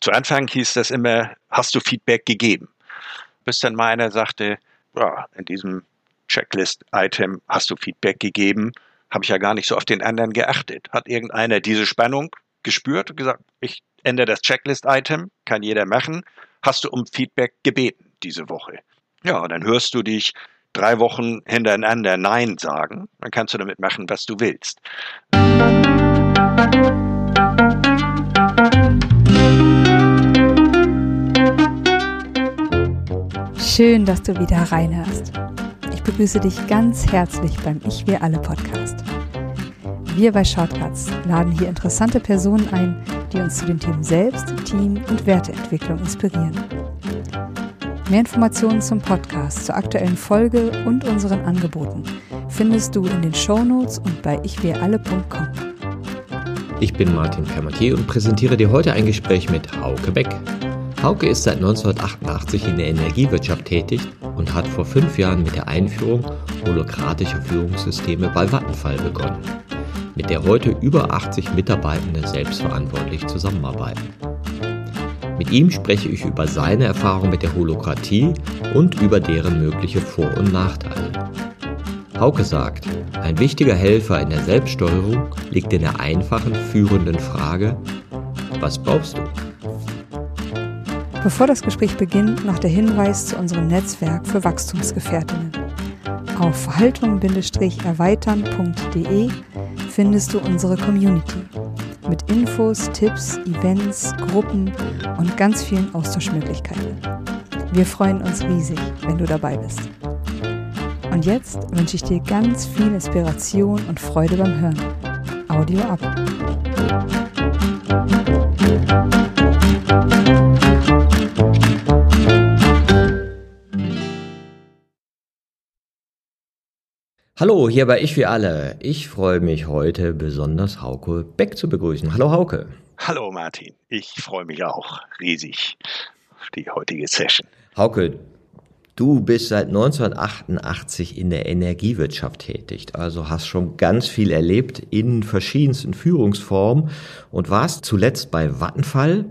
Zu Anfang hieß das immer, hast du Feedback gegeben? Bis dann mal einer sagte, ja, in diesem Checklist-Item hast du Feedback gegeben, habe ich ja gar nicht so auf den anderen geachtet. Hat irgendeiner diese Spannung gespürt und gesagt, ich ändere das Checklist-Item, kann jeder machen, hast du um Feedback gebeten diese Woche. Ja, dann hörst du dich drei Wochen hintereinander Nein sagen, dann kannst du damit machen, was du willst. Schön, dass du wieder reinhörst. Ich begrüße dich ganz herzlich beim Ich Wir Alle Podcast. Wir bei Shortcuts laden hier interessante Personen ein, die uns zu den Themen Selbst, Team und Werteentwicklung inspirieren. Mehr Informationen zum Podcast, zur aktuellen Folge und unseren Angeboten findest du in den Shownotes und bei ichwiralle.com. Ich bin Martin Kamatier und präsentiere dir heute ein Gespräch mit Hauke Beck. Hauke ist seit 1988 in der Energiewirtschaft tätig und hat vor fünf Jahren mit der Einführung holokratischer Führungssysteme bei Vattenfall begonnen, mit der heute über 80 Mitarbeitende selbstverantwortlich zusammenarbeiten. Mit ihm spreche ich über seine Erfahrung mit der Holokratie und über deren mögliche Vor- und Nachteile. Hauke sagt, ein wichtiger Helfer in der Selbststeuerung liegt in der einfachen, führenden Frage, was brauchst du? Bevor das Gespräch beginnt, noch der Hinweis zu unserem Netzwerk für Wachstumsgefährtinnen. Auf verhaltung-erweitern.de findest du unsere Community mit Infos, Tipps, Events, Gruppen und ganz vielen Austauschmöglichkeiten. Wir freuen uns riesig, wenn du dabei bist. Und jetzt wünsche ich dir ganz viel Inspiration und Freude beim Hören. Audio ab. Hallo, hier bei Ich wie alle. Ich freue mich heute besonders Hauke Beck zu begrüßen. Hallo Hauke. Hallo Martin, ich freue mich auch riesig auf die heutige Session. Hauke, du bist seit 1988 in der Energiewirtschaft tätig, also hast schon ganz viel erlebt in verschiedensten Führungsformen und warst zuletzt bei Vattenfall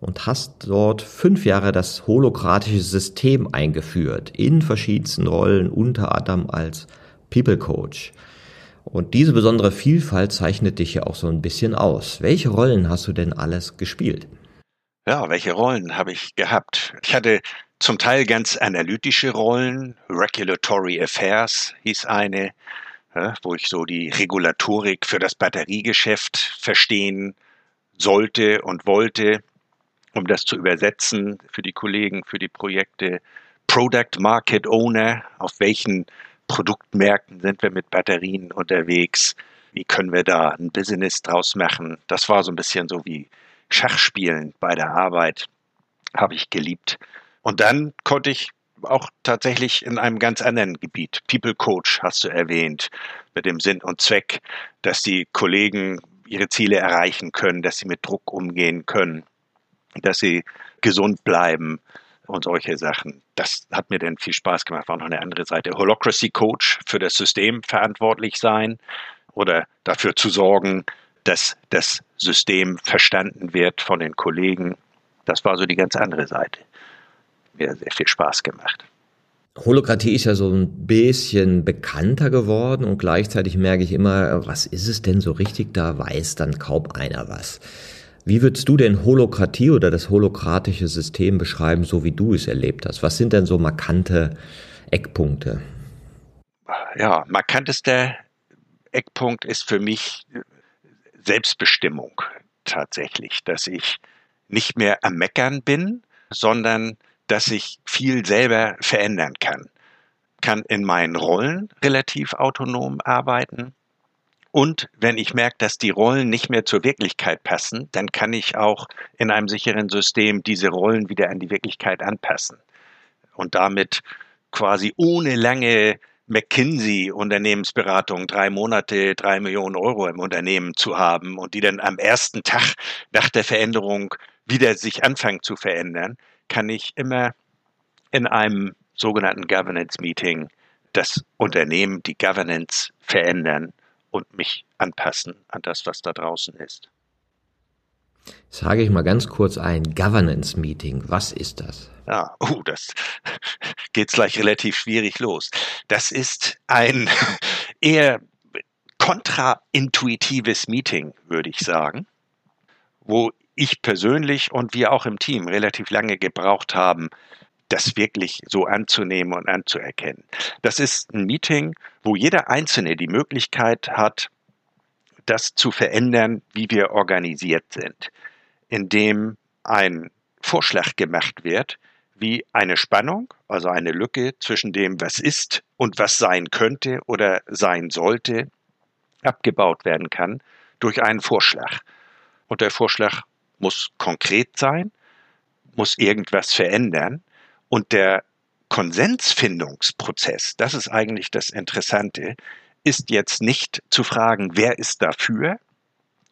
und hast dort fünf Jahre das holokratische System eingeführt, in verschiedensten Rollen, unter anderem als People Coach. Und diese besondere Vielfalt zeichnet dich ja auch so ein bisschen aus. Welche Rollen hast du denn alles gespielt? Ja, welche Rollen habe ich gehabt? Ich hatte zum Teil ganz analytische Rollen. Regulatory Affairs hieß eine, wo ich so die Regulatorik für das Batteriegeschäft verstehen sollte und wollte, um das zu übersetzen für die Kollegen, für die Projekte. Product Market Owner, auf welchen Produktmärkten sind wir mit Batterien unterwegs? Wie können wir da ein Business draus machen? Das war so ein bisschen so wie Schachspielen bei der Arbeit. Habe ich geliebt. Und dann konnte ich auch tatsächlich in einem ganz anderen Gebiet. People Coach hast du erwähnt, mit dem Sinn und Zweck, dass die Kollegen ihre Ziele erreichen können, dass sie mit Druck umgehen können, dass sie gesund bleiben, und solche Sachen. Das hat mir dann viel Spaß gemacht. War noch eine andere Seite. Holocracy Coach für das System verantwortlich sein oder dafür zu sorgen, dass das System verstanden wird von den Kollegen. Das war so die ganz andere Seite. Mir sehr viel Spaß gemacht. Holokratie ist ja so ein bisschen bekannter geworden und gleichzeitig merke ich immer, was ist es denn so richtig? Da weiß dann kaum einer was. Wie würdest du denn Holokratie oder das holokratische System beschreiben, so wie du es erlebt hast? Was sind denn so markante Eckpunkte? Ja, markantester Eckpunkt ist für mich Selbstbestimmung tatsächlich, dass ich nicht mehr am Meckern bin, sondern dass ich viel selber verändern kann. Kann in meinen Rollen relativ autonom arbeiten, und wenn ich merke, dass die Rollen nicht mehr zur Wirklichkeit passen, dann kann ich auch in einem sicheren System diese Rollen wieder an die Wirklichkeit anpassen. Und damit quasi ohne lange McKinsey-Unternehmensberatung drei Monate, drei Millionen Euro im Unternehmen zu haben und die dann am ersten Tag nach der Veränderung wieder sich anfangen zu verändern, kann ich immer in einem sogenannten Governance Meeting das Unternehmen, die Governance verändern und mich anpassen an das, was da draußen ist. Sage ich mal ganz kurz ein Governance Meeting. Was ist das? Ja, oh, das geht gleich relativ schwierig los. Das ist ein eher kontraintuitives Meeting, würde ich sagen, wo ich persönlich und wir auch im Team relativ lange gebraucht haben, das wirklich so anzunehmen und anzuerkennen. Das ist ein Meeting, wo jeder Einzelne die Möglichkeit hat, das zu verändern, wie wir organisiert sind, indem ein Vorschlag gemacht wird, wie eine Spannung, also eine Lücke zwischen dem, was ist und was sein könnte oder sein sollte, abgebaut werden kann durch einen Vorschlag. Und der Vorschlag muss konkret sein, muss irgendwas verändern und der Konsensfindungsprozess, das ist eigentlich das Interessante, ist jetzt nicht zu fragen, wer ist dafür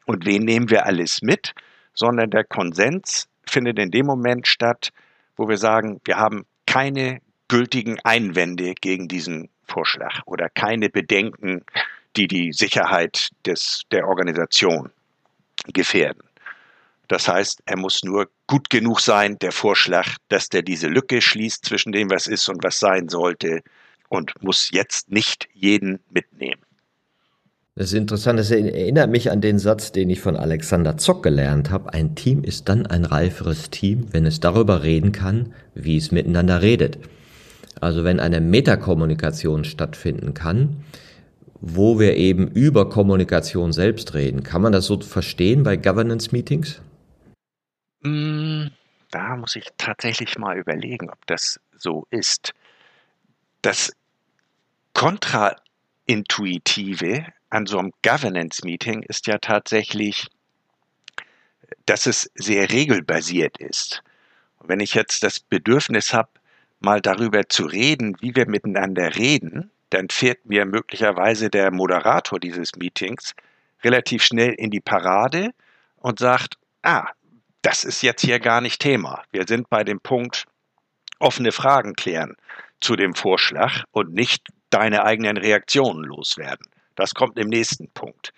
und wen nehmen wir alles mit, sondern der Konsens findet in dem Moment statt, wo wir sagen, wir haben keine gültigen Einwände gegen diesen Vorschlag oder keine Bedenken, die die Sicherheit des, der Organisation gefährden. Das heißt, er muss nur gut genug sein, der Vorschlag, dass der diese Lücke schließt zwischen dem, was ist und was sein sollte und muss jetzt nicht jeden mitnehmen. Das ist interessant, das erinnert mich an den Satz, den ich von Alexander Zock gelernt habe. Ein Team ist dann ein reiferes Team, wenn es darüber reden kann, wie es miteinander redet. Also wenn eine Metakommunikation stattfinden kann, wo wir eben über Kommunikation selbst reden. Kann man das so verstehen bei Governance Mm, da muss ich tatsächlich mal überlegen, ob das so ist. Das Kontraintuitive an so einem Governance-Meeting ist ja tatsächlich, dass es sehr regelbasiert ist. Und wenn ich jetzt das Bedürfnis habe, mal darüber zu reden, wie wir miteinander reden, dann fährt mir möglicherweise der Moderator dieses Meetings relativ schnell in die Parade und sagt, ah, das ist jetzt hier gar nicht Thema. Wir sind bei dem Punkt offene Fragen klären zu dem Vorschlag und nicht deine eigenen Reaktionen loswerden. Das kommt im nächsten Punkt.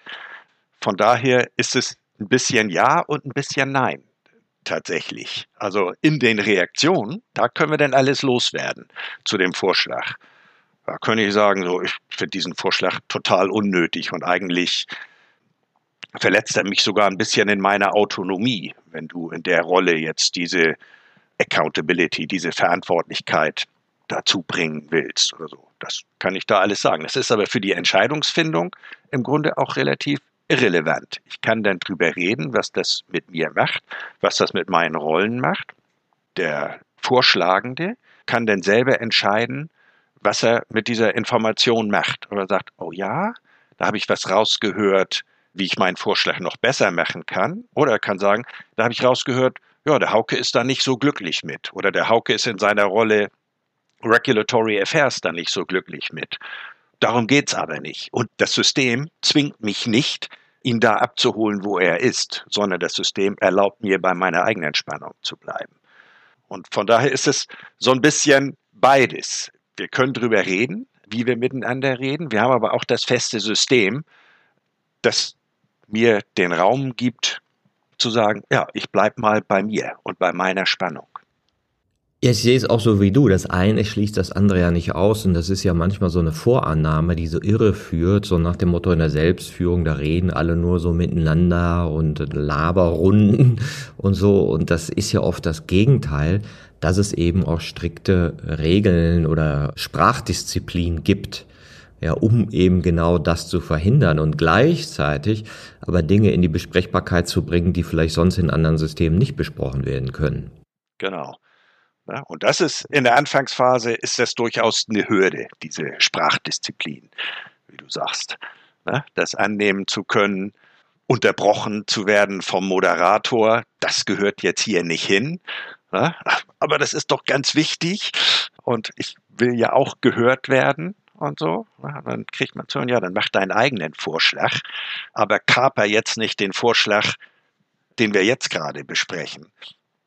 Von daher ist es ein bisschen Ja und ein bisschen Nein tatsächlich. Also in den Reaktionen, da können wir dann alles loswerden zu dem Vorschlag. Da könnte ich sagen, so, ich finde diesen Vorschlag total unnötig und eigentlich verletzt er mich sogar ein bisschen in meiner Autonomie, wenn du in der Rolle jetzt diese Accountability, diese Verantwortlichkeit dazu bringen willst oder so. Das kann ich da alles sagen. Das ist aber für die Entscheidungsfindung im Grunde auch relativ irrelevant. Ich kann dann drüber reden, was das mit mir macht, was das mit meinen Rollen macht. Der Vorschlagende kann dann selber entscheiden, was er mit dieser Information macht. Oder sagt, oh ja, da habe ich was rausgehört, wie ich meinen Vorschlag noch besser machen kann. Oder er kann sagen, da habe ich rausgehört, ja, der Hauke ist da nicht so glücklich mit. Oder der Hauke ist in seiner Rolle Regulatory Affairs da nicht so glücklich mit. Darum geht's aber nicht. Und das System zwingt mich nicht, ihn da abzuholen, wo er ist, sondern das System erlaubt mir, bei meiner eigenen Spannung zu bleiben. Und von daher ist es so ein bisschen beides. Wir können drüber reden, wie wir miteinander reden. Wir haben aber auch das feste System, das mir den Raum gibt, zu sagen, ja, ich bleibe mal bei mir und bei meiner Spannung. Ja, ich sehe es auch so wie du. Das eine schließt das andere ja nicht aus. Und das ist ja manchmal so eine Vorannahme, die so irre führt, so nach dem Motto in der Selbstführung, da reden alle nur so miteinander und Laberrunden und so. Und das ist ja oft das Gegenteil, dass es eben auch strikte Regeln oder Sprachdisziplin gibt ja, um eben genau das zu verhindern und gleichzeitig aber Dinge in die Besprechbarkeit zu bringen, die vielleicht sonst in anderen Systemen nicht besprochen werden können. Genau. Ja, und das ist in der Anfangsphase ist das durchaus eine Hürde, diese Sprachdisziplin, wie du sagst. Ja, das annehmen zu können, unterbrochen zu werden vom Moderator, das gehört jetzt hier nicht hin. Ja, aber das ist doch ganz wichtig und ich will ja auch gehört werden und so. dann kriegt man zu, ja, dann mach deinen eigenen Vorschlag, aber kaper jetzt nicht den Vorschlag, den wir jetzt gerade besprechen.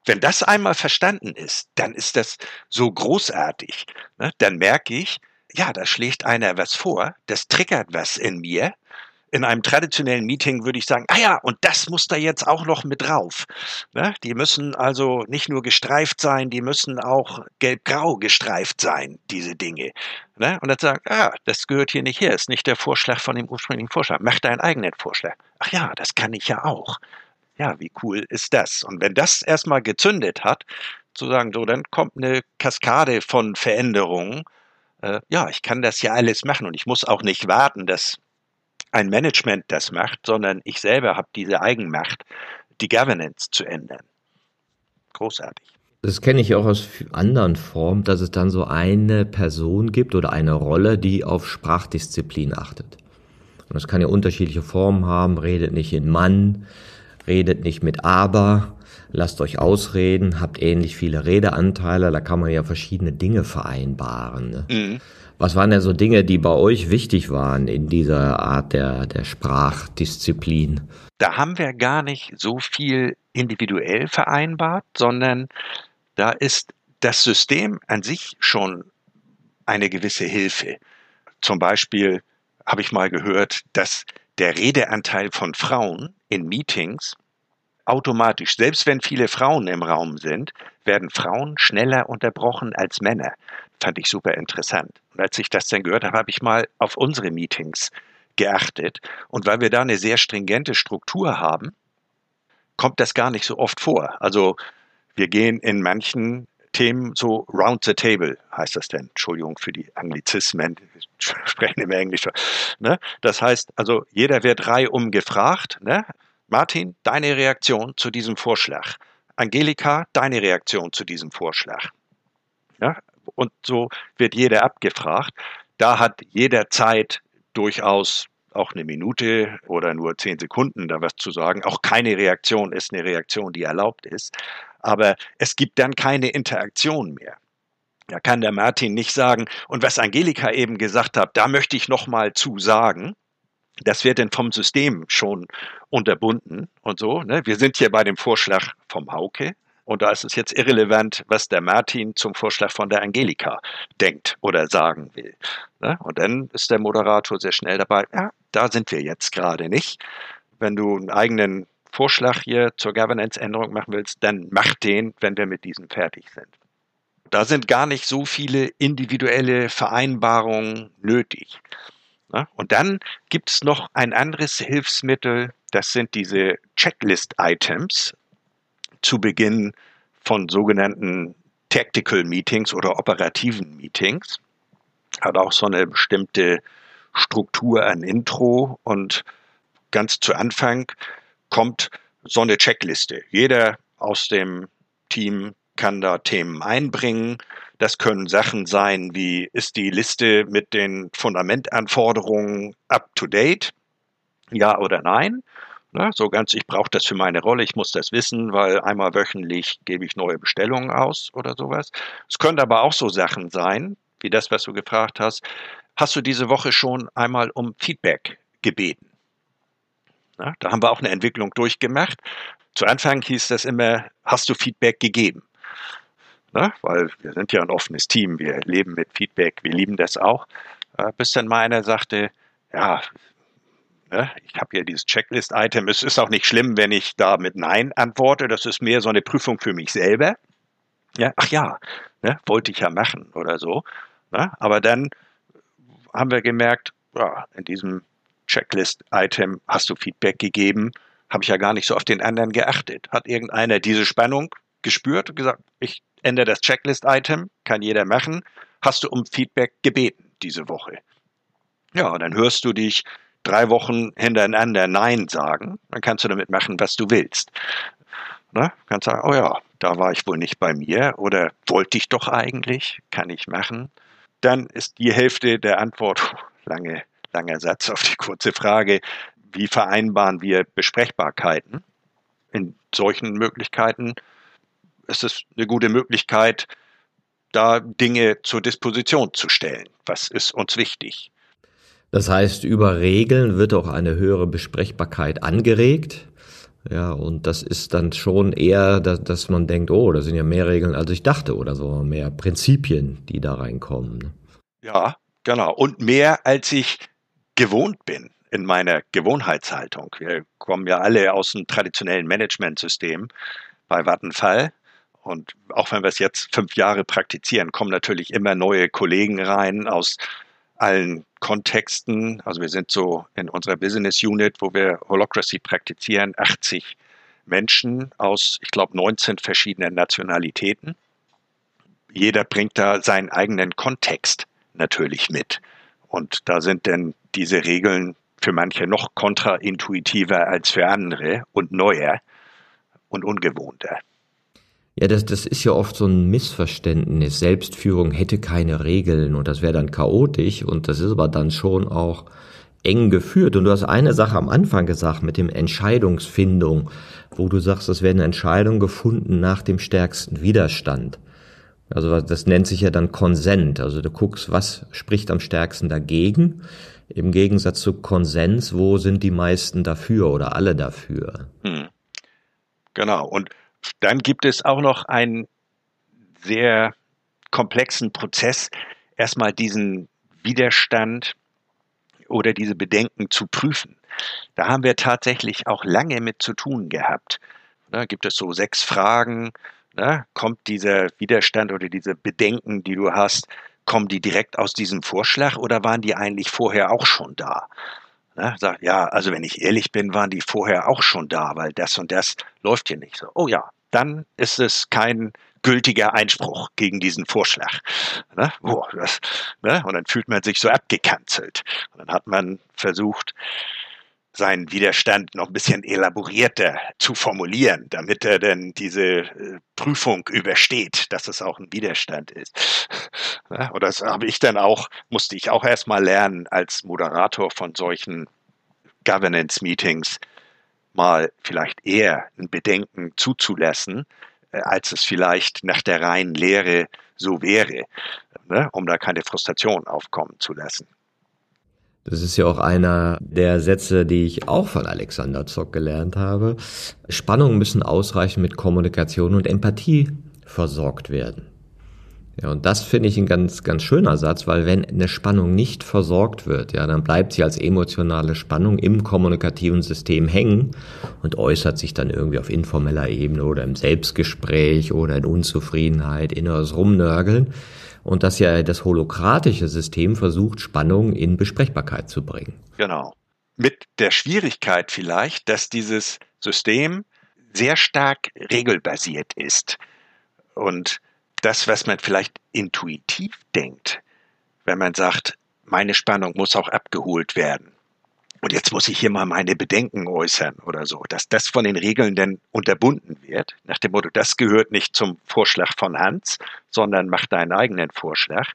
Wenn das einmal verstanden ist, dann ist das so großartig. Ne? Dann merke ich, ja, da schlägt einer was vor, das triggert was in mir. In einem traditionellen Meeting würde ich sagen, ah ja, und das muss da jetzt auch noch mit drauf. Ne? Die müssen also nicht nur gestreift sein, die müssen auch gelb-grau gestreift sein, diese Dinge. Ne? Und dann sagen, ah, das gehört hier nicht her, ist nicht der Vorschlag von dem ursprünglichen Vorschlag. Mach deinen eigenen Vorschlag. Ach ja, das kann ich ja auch. Ja, wie cool ist das? Und wenn das erstmal gezündet hat, zu sagen, so, dann kommt eine Kaskade von Veränderungen. Äh, ja, ich kann das ja alles machen und ich muss auch nicht warten, dass ein Management das macht, sondern ich selber habe diese Eigenmacht, die Governance zu ändern. Großartig. Das kenne ich auch aus anderen Formen, dass es dann so eine Person gibt oder eine Rolle, die auf Sprachdisziplin achtet. Und das kann ja unterschiedliche Formen haben. Redet nicht in Mann, redet nicht mit aber, lasst euch ausreden, habt ähnlich viele Redeanteile, da kann man ja verschiedene Dinge vereinbaren. Ne? Mhm. Was waren denn so Dinge, die bei euch wichtig waren in dieser Art der, der Sprachdisziplin? Da haben wir gar nicht so viel individuell vereinbart, sondern da ist das System an sich schon eine gewisse Hilfe. Zum Beispiel habe ich mal gehört, dass der Redeanteil von Frauen in Meetings automatisch, selbst wenn viele Frauen im Raum sind, werden Frauen schneller unterbrochen als Männer. Fand ich super interessant. Und als ich das dann gehört habe, habe ich mal auf unsere Meetings geachtet. Und weil wir da eine sehr stringente Struktur haben, kommt das gar nicht so oft vor. Also wir gehen in manchen Themen so round the table, heißt das denn. Entschuldigung für die Anglizismen, sprechen im Englisch. Ne? Das heißt, also jeder wird reihum gefragt. Ne? Martin, deine Reaktion zu diesem Vorschlag. Angelika, deine Reaktion zu diesem Vorschlag. Ja? Und so wird jeder abgefragt. Da hat jeder Zeit durchaus auch eine Minute oder nur zehn Sekunden da was zu sagen. Auch keine Reaktion ist eine Reaktion, die erlaubt ist. Aber es gibt dann keine Interaktion mehr. Da kann der Martin nicht sagen, und was Angelika eben gesagt hat, da möchte ich noch mal zu sagen. Das wird dann vom System schon unterbunden und so. Ne? Wir sind hier bei dem Vorschlag vom Hauke. Und da ist es jetzt irrelevant, was der Martin zum Vorschlag von der Angelika denkt oder sagen will. Ne? Und dann ist der Moderator sehr schnell dabei, ja, da sind wir jetzt gerade nicht. Wenn du einen eigenen Vorschlag hier zur Governance-Änderung machen willst, dann mach den, wenn wir mit diesem fertig sind. Da sind gar nicht so viele individuelle Vereinbarungen nötig. Und dann gibt es noch ein anderes Hilfsmittel, das sind diese Checklist-Items zu Beginn von sogenannten Tactical Meetings oder operativen Meetings. Hat auch so eine bestimmte Struktur an Intro und ganz zu Anfang kommt so eine Checkliste. Jeder aus dem Team kann da Themen einbringen. Das können Sachen sein wie, ist die Liste mit den Fundamentanforderungen up to date? Ja oder nein? Na, so ganz, ich brauche das für meine Rolle, ich muss das wissen, weil einmal wöchentlich gebe ich neue Bestellungen aus oder sowas. Es können aber auch so Sachen sein, wie das, was du gefragt hast. Hast du diese Woche schon einmal um Feedback gebeten? Na, da haben wir auch eine Entwicklung durchgemacht. Zu Anfang hieß das immer, hast du Feedback gegeben? Na, weil wir sind ja ein offenes Team, wir leben mit Feedback, wir lieben das auch. Äh, bis dann mal einer sagte, ja, ne, ich habe ja dieses Checklist-Item, es ist auch nicht schlimm, wenn ich da mit Nein antworte, das ist mehr so eine Prüfung für mich selber. Ja, ach ja, ne, wollte ich ja machen oder so. Ne, aber dann haben wir gemerkt, ja, in diesem Checklist-Item hast du Feedback gegeben, habe ich ja gar nicht so auf den anderen geachtet. Hat irgendeiner diese Spannung gespürt und gesagt, ich ändere das Checklist-Item, kann jeder machen, hast du um Feedback gebeten diese Woche. Ja, und dann hörst du dich drei Wochen hintereinander Nein sagen, dann kannst du damit machen, was du willst. Ne? Kannst sagen, oh ja, da war ich wohl nicht bei mir oder wollte ich doch eigentlich, kann ich machen. Dann ist die Hälfte der Antwort, lange langer Satz auf die kurze Frage, wie vereinbaren wir Besprechbarkeiten? In solchen Möglichkeiten ist es eine gute Möglichkeit, da Dinge zur Disposition zu stellen. Was ist uns wichtig? Das heißt, über Regeln wird auch eine höhere Besprechbarkeit angeregt. Ja, und das ist dann schon eher, dass, dass man denkt, oh, da sind ja mehr Regeln, als ich dachte, oder so, mehr Prinzipien, die da reinkommen. Ja, genau. Und mehr, als ich gewohnt bin. in meiner Gewohnheitshaltung. Wir kommen ja alle aus dem traditionellen Managementsystem bei Vattenfall. Und auch wenn wir es jetzt fünf Jahre praktizieren, kommen natürlich immer neue Kollegen rein aus allen Kontexten. Also wir sind so in unserer Business Unit, wo wir Holocracy praktizieren, 80 Menschen aus, ich glaube, 19 verschiedenen Nationalitäten. Jeder bringt da seinen eigenen Kontext natürlich mit. Und da sind denn diese Regeln für manche noch kontraintuitiver als für andere und neuer und ungewohnter. Ja, das, das ist ja oft so ein Missverständnis. Selbstführung hätte keine Regeln und das wäre dann chaotisch und das ist aber dann schon auch eng geführt. Und du hast eine Sache am Anfang gesagt mit dem Entscheidungsfindung, wo du sagst, es werden Entscheidungen gefunden nach dem stärksten Widerstand. Also das nennt sich ja dann Konsent. Also du guckst, was spricht am stärksten dagegen. Im Gegensatz zu Konsens, wo sind die meisten dafür oder alle dafür? Hm. Genau. Und dann gibt es auch noch einen sehr komplexen Prozess, erstmal diesen Widerstand oder diese Bedenken zu prüfen. Da haben wir tatsächlich auch lange mit zu tun gehabt. Da gibt es so sechs Fragen. Da kommt dieser Widerstand oder diese Bedenken, die du hast, kommen die direkt aus diesem Vorschlag oder waren die eigentlich vorher auch schon da? Ne, sagt, ja, also wenn ich ehrlich bin, waren die vorher auch schon da, weil das und das läuft hier nicht so. Oh ja, dann ist es kein gültiger Einspruch gegen diesen Vorschlag. Ne? Oh, das, ne? Und dann fühlt man sich so abgekanzelt. Und dann hat man versucht, seinen Widerstand noch ein bisschen elaborierter zu formulieren, damit er denn diese äh, Prüfung übersteht, dass es auch ein Widerstand ist. Ja, und das habe ich dann auch, musste ich auch erstmal lernen als Moderator von solchen Governance-Meetings, mal vielleicht eher ein Bedenken zuzulassen, äh, als es vielleicht nach der reinen Lehre so wäre, ne, um da keine Frustration aufkommen zu lassen. Das ist ja auch einer der Sätze, die ich auch von Alexander Zock gelernt habe. Spannungen müssen ausreichend mit Kommunikation und Empathie versorgt werden. Ja, und das finde ich ein ganz, ganz schöner Satz, weil wenn eine Spannung nicht versorgt wird, ja, dann bleibt sie als emotionale Spannung im kommunikativen System hängen und äußert sich dann irgendwie auf informeller Ebene oder im Selbstgespräch oder in Unzufriedenheit, inneres Rumnörgeln. Und dass ja das holokratische System versucht, Spannung in Besprechbarkeit zu bringen. Genau. Mit der Schwierigkeit vielleicht, dass dieses System sehr stark regelbasiert ist. Und das, was man vielleicht intuitiv denkt, wenn man sagt, meine Spannung muss auch abgeholt werden. Und jetzt muss ich hier mal meine Bedenken äußern oder so, dass das von den Regeln denn unterbunden wird, nach dem Motto, das gehört nicht zum Vorschlag von Hans, sondern mach deinen eigenen Vorschlag.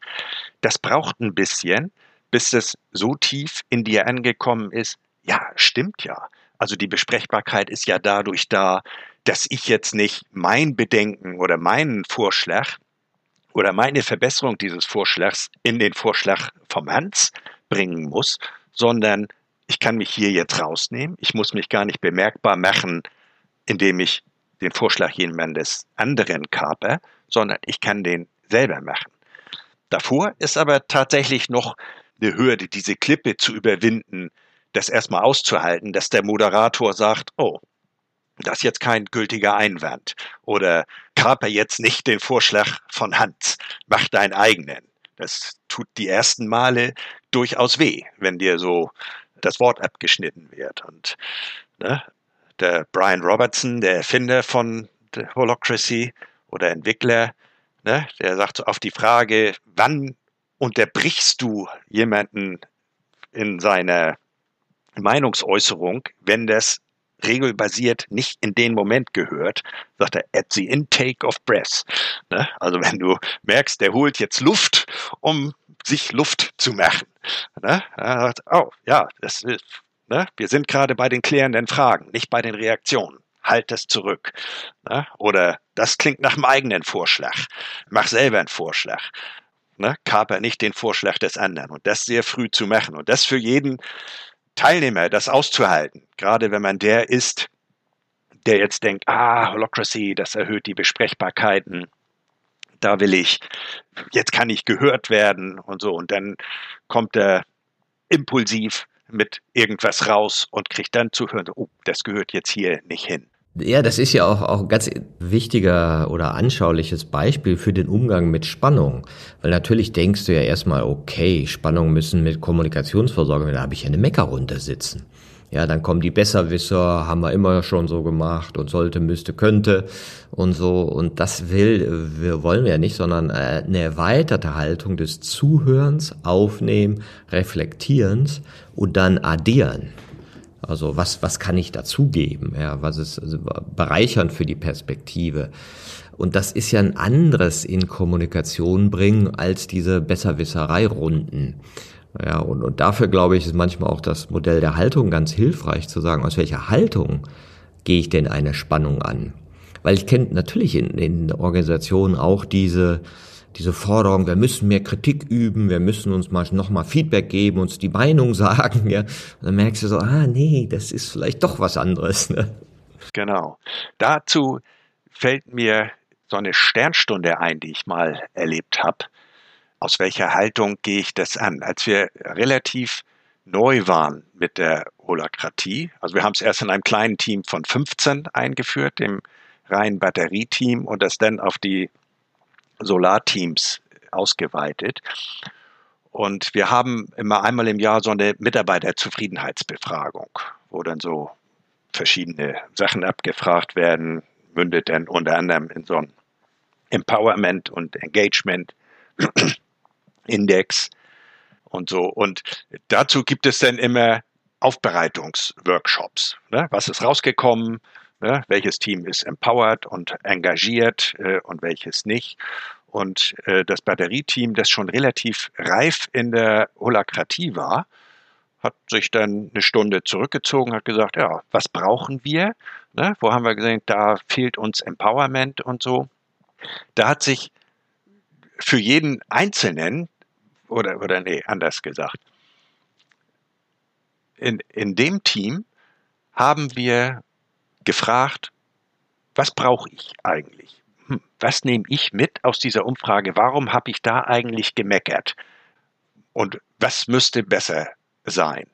Das braucht ein bisschen, bis es so tief in dir angekommen ist, ja, stimmt ja. Also die Besprechbarkeit ist ja dadurch da, dass ich jetzt nicht mein Bedenken oder meinen Vorschlag oder meine Verbesserung dieses Vorschlags in den Vorschlag vom Hans bringen muss, sondern ich kann mich hier jetzt rausnehmen. Ich muss mich gar nicht bemerkbar machen, indem ich den Vorschlag jemandes anderen kaper, sondern ich kann den selber machen. Davor ist aber tatsächlich noch eine Hürde, diese Klippe zu überwinden, das erstmal auszuhalten, dass der Moderator sagt, oh, das ist jetzt kein gültiger Einwand. Oder kaper jetzt nicht den Vorschlag von Hans, mach deinen eigenen. Das tut die ersten Male durchaus weh, wenn dir so das Wort abgeschnitten wird. Und ne, der Brian Robertson, der Erfinder von Holocracy oder Entwickler, ne, der sagt so auf die Frage, wann unterbrichst du jemanden in seiner Meinungsäußerung, wenn das regelbasiert nicht in den Moment gehört, sagt er, at the intake of breath. Ne? Also wenn du merkst, der holt jetzt Luft, um sich Luft zu machen. Ne? Sagt, oh, ja, das ist, ne? wir sind gerade bei den klärenden Fragen, nicht bei den Reaktionen. Halt es zurück. Ne? Oder das klingt nach einem eigenen Vorschlag. Mach selber einen Vorschlag. Ne? Kaper nicht den Vorschlag des anderen. Und das sehr früh zu machen. Und das für jeden Teilnehmer, das auszuhalten, gerade wenn man der ist, der jetzt denkt, ah, Holocracy, das erhöht die Besprechbarkeiten, da will ich, jetzt kann ich gehört werden und so. Und dann kommt er impulsiv mit irgendwas raus und kriege dann zu hören, oh, das gehört jetzt hier nicht hin. Ja, das ist ja auch, auch ein ganz wichtiger oder anschauliches Beispiel für den Umgang mit Spannung. Weil natürlich denkst du ja erstmal, okay, Spannungen müssen mit Kommunikationsversorgung, da habe ich ja eine Meckerrunde sitzen. Ja, dann kommen die Besserwisser, haben wir immer schon so gemacht und sollte, müsste, könnte und so. Und das will, wir wollen wir ja nicht, sondern äh, eine erweiterte Haltung des Zuhörens, Aufnehmen, Reflektierens und dann addieren. Also was, was kann ich dazugeben? Ja, was ist also bereichernd für die Perspektive? Und das ist ja ein anderes in Kommunikation bringen als diese Besserwisserei-Runden. Ja, und, und dafür glaube ich, ist manchmal auch das Modell der Haltung ganz hilfreich zu sagen, aus welcher Haltung gehe ich denn eine Spannung an? Weil ich kenne natürlich in, in Organisationen auch diese, diese Forderung, wir müssen mehr Kritik üben, wir müssen uns mal nochmal Feedback geben, uns die Meinung sagen, ja. Und dann merkst du so, ah nee, das ist vielleicht doch was anderes. Ne? Genau. Dazu fällt mir so eine Sternstunde ein, die ich mal erlebt habe. Aus welcher Haltung gehe ich das an? Als wir relativ neu waren mit der Holakratie, also wir haben es erst in einem kleinen Team von 15 eingeführt, dem reinen Batterieteam und das dann auf die Solarteams ausgeweitet. Und wir haben immer einmal im Jahr so eine Mitarbeiterzufriedenheitsbefragung, wo dann so verschiedene Sachen abgefragt werden, mündet dann unter anderem in so ein Empowerment und Engagement Index und so. Und dazu gibt es dann immer Aufbereitungsworkshops. Ne? Was ist rausgekommen? Ne? Welches Team ist empowered und engagiert äh, und welches nicht? Und äh, das Batterieteam, das schon relativ reif in der Holakratie war, hat sich dann eine Stunde zurückgezogen, hat gesagt, ja, was brauchen wir? Ne? Wo haben wir gesehen, da fehlt uns Empowerment und so. Da hat sich für jeden Einzelnen, oder, oder nee, anders gesagt, in, in dem Team haben wir gefragt, was brauche ich eigentlich? Hm, was nehme ich mit aus dieser Umfrage? Warum habe ich da eigentlich gemeckert? Und was müsste besser sein?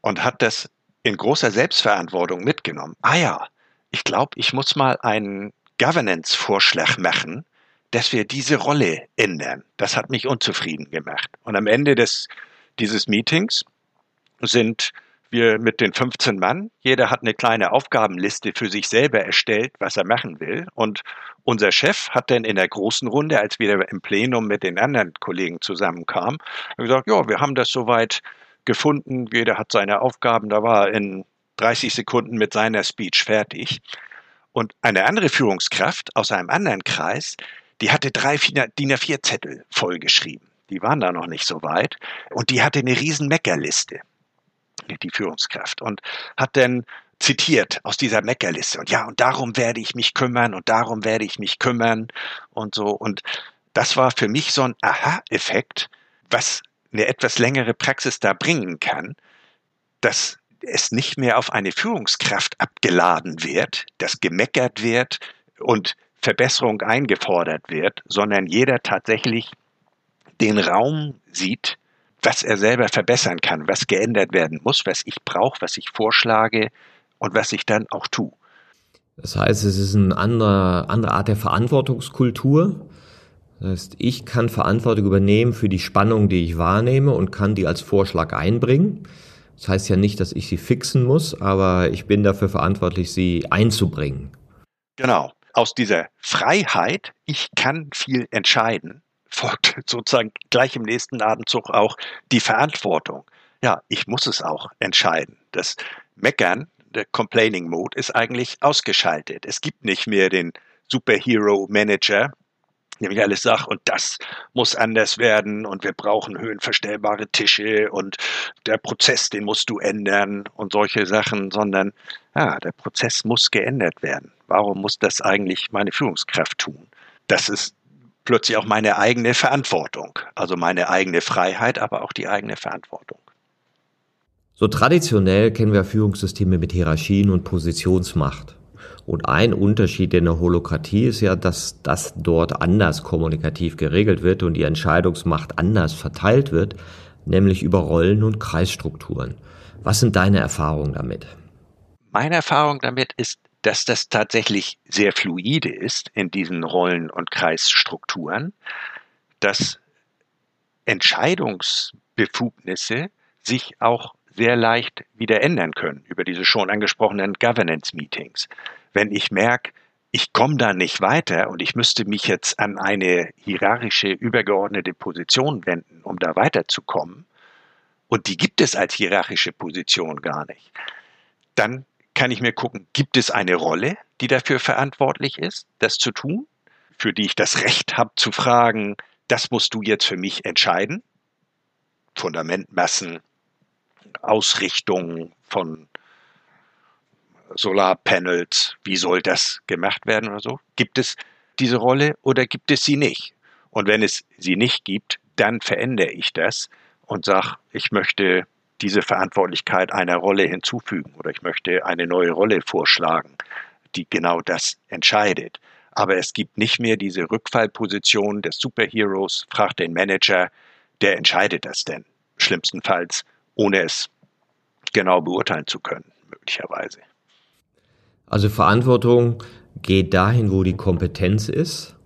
Und hat das in großer Selbstverantwortung mitgenommen. Ah ja, ich glaube, ich muss mal einen Governance-Vorschlag machen, dass wir diese Rolle ändern. Das hat mich unzufrieden gemacht. Und am Ende des, dieses Meetings sind wir mit den 15 Mann, jeder hat eine kleine Aufgabenliste für sich selber erstellt, was er machen will. Und unser Chef hat dann in der großen Runde, als wir im Plenum mit den anderen Kollegen zusammenkamen, gesagt, ja, wir haben das soweit gefunden, jeder hat seine Aufgaben, da war er in 30 Sekunden mit seiner Speech fertig. Und eine andere Führungskraft aus einem anderen Kreis, die hatte drei DIN A4-Zettel vollgeschrieben. Die waren da noch nicht so weit. Und die hatte eine riesen Meckerliste die Führungskraft, und hat dann zitiert aus dieser Meckerliste. Und ja, und darum werde ich mich kümmern und darum werde ich mich kümmern und so. Und das war für mich so ein Aha-Effekt, was eine etwas längere Praxis da bringen kann, dass es nicht mehr auf eine Führungskraft abgeladen wird, dass gemeckert wird und Verbesserung eingefordert wird, sondern jeder tatsächlich den Raum sieht, was er selber verbessern kann, was geändert werden muss, was ich brauche, was ich vorschlage und was ich dann auch tue. Das heißt, es ist eine andere, andere Art der Verantwortungskultur. Das heißt, ich kann Verantwortung übernehmen für die Spannung, die ich wahrnehme und kann die als Vorschlag einbringen. Das heißt ja nicht, dass ich sie fixen muss, aber ich bin dafür verantwortlich, sie einzubringen. Genau. Aus dieser Freiheit, ich kann viel entscheiden, folgt sozusagen gleich im nächsten Atemzug auch die Verantwortung. Ja, ich muss es auch entscheiden. Das Meckern, der Complaining Mode, ist eigentlich ausgeschaltet. Es gibt nicht mehr den Superhero Manager, nämlich alles sagt, und das muss anders werden und wir brauchen höhenverstellbare Tische und der Prozess, den musst du ändern und solche Sachen, sondern ja, der Prozess muss geändert werden. Warum muss das eigentlich meine Führungskraft tun? Das ist plötzlich auch meine eigene Verantwortung. Also meine eigene Freiheit, aber auch die eigene Verantwortung. So traditionell kennen wir Führungssysteme mit Hierarchien und Positionsmacht. Und ein Unterschied in der Holokratie ist ja, dass das dort anders kommunikativ geregelt wird und die Entscheidungsmacht anders verteilt wird, nämlich über Rollen und Kreisstrukturen. Was sind deine Erfahrungen damit? Meine Erfahrung damit ist, dass das tatsächlich sehr fluide ist in diesen Rollen- und Kreisstrukturen, dass Entscheidungsbefugnisse sich auch sehr leicht wieder ändern können über diese schon angesprochenen Governance-Meetings. Wenn ich merke, ich komme da nicht weiter und ich müsste mich jetzt an eine hierarchische, übergeordnete Position wenden, um da weiterzukommen, und die gibt es als hierarchische Position gar nicht, dann kann ich mir gucken, gibt es eine Rolle, die dafür verantwortlich ist, das zu tun, für die ich das Recht habe zu fragen, das musst du jetzt für mich entscheiden. Fundamentmassen, Ausrichtung von Solarpanels, wie soll das gemacht werden oder so? Gibt es diese Rolle oder gibt es sie nicht? Und wenn es sie nicht gibt, dann verändere ich das und sage, ich möchte diese Verantwortlichkeit einer Rolle hinzufügen oder ich möchte eine neue Rolle vorschlagen, die genau das entscheidet. Aber es gibt nicht mehr diese Rückfallposition des Superheroes, fragt den Manager, der entscheidet das denn, schlimmstenfalls, ohne es genau beurteilen zu können, möglicherweise. Also Verantwortung geht dahin, wo die Kompetenz ist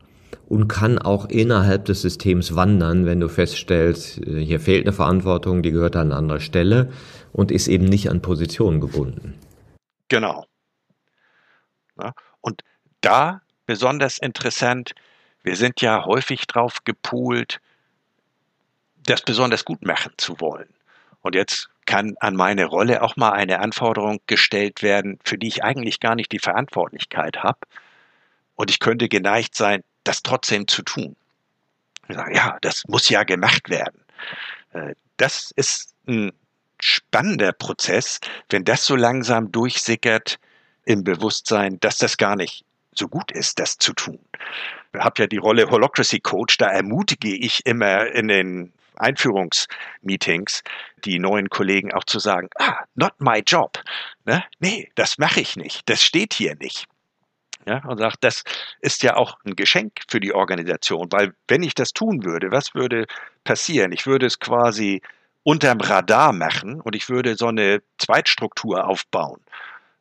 und kann auch innerhalb des Systems wandern, wenn du feststellst, äh, hier fehlt eine Verantwortung, die gehört an anderer Stelle und ist eben nicht an Positionen gebunden. Genau. Ja, und da besonders interessant, wir sind ja häufig drauf gepoolt, das besonders gut machen zu wollen. Und jetzt kann an meine Rolle auch mal eine Anforderung gestellt werden, für die ich eigentlich gar nicht die Verantwortlichkeit habe. Und ich könnte geneigt sein, das trotzdem zu tun. Ja, das muss ja gemacht werden. Äh, das ist ein spannender Prozess, wenn das so langsam durchsickert im Bewusstsein, dass das gar nicht so gut ist, das zu tun. Ich habe ja die Rolle Holocracy Coach, da ermutige ich immer in den Einführungsmeetings die neuen Kollegen auch zu sagen, ah, not my job. Ne? Nee, das mache ich nicht. Das steht hier nicht. Ja, und sagt, das ist ja auch ein Geschenk für die Organisation, weil wenn ich das tun würde, was würde passieren? Ich würde es quasi unterm Radar machen und ich würde so eine Zweitstruktur aufbauen.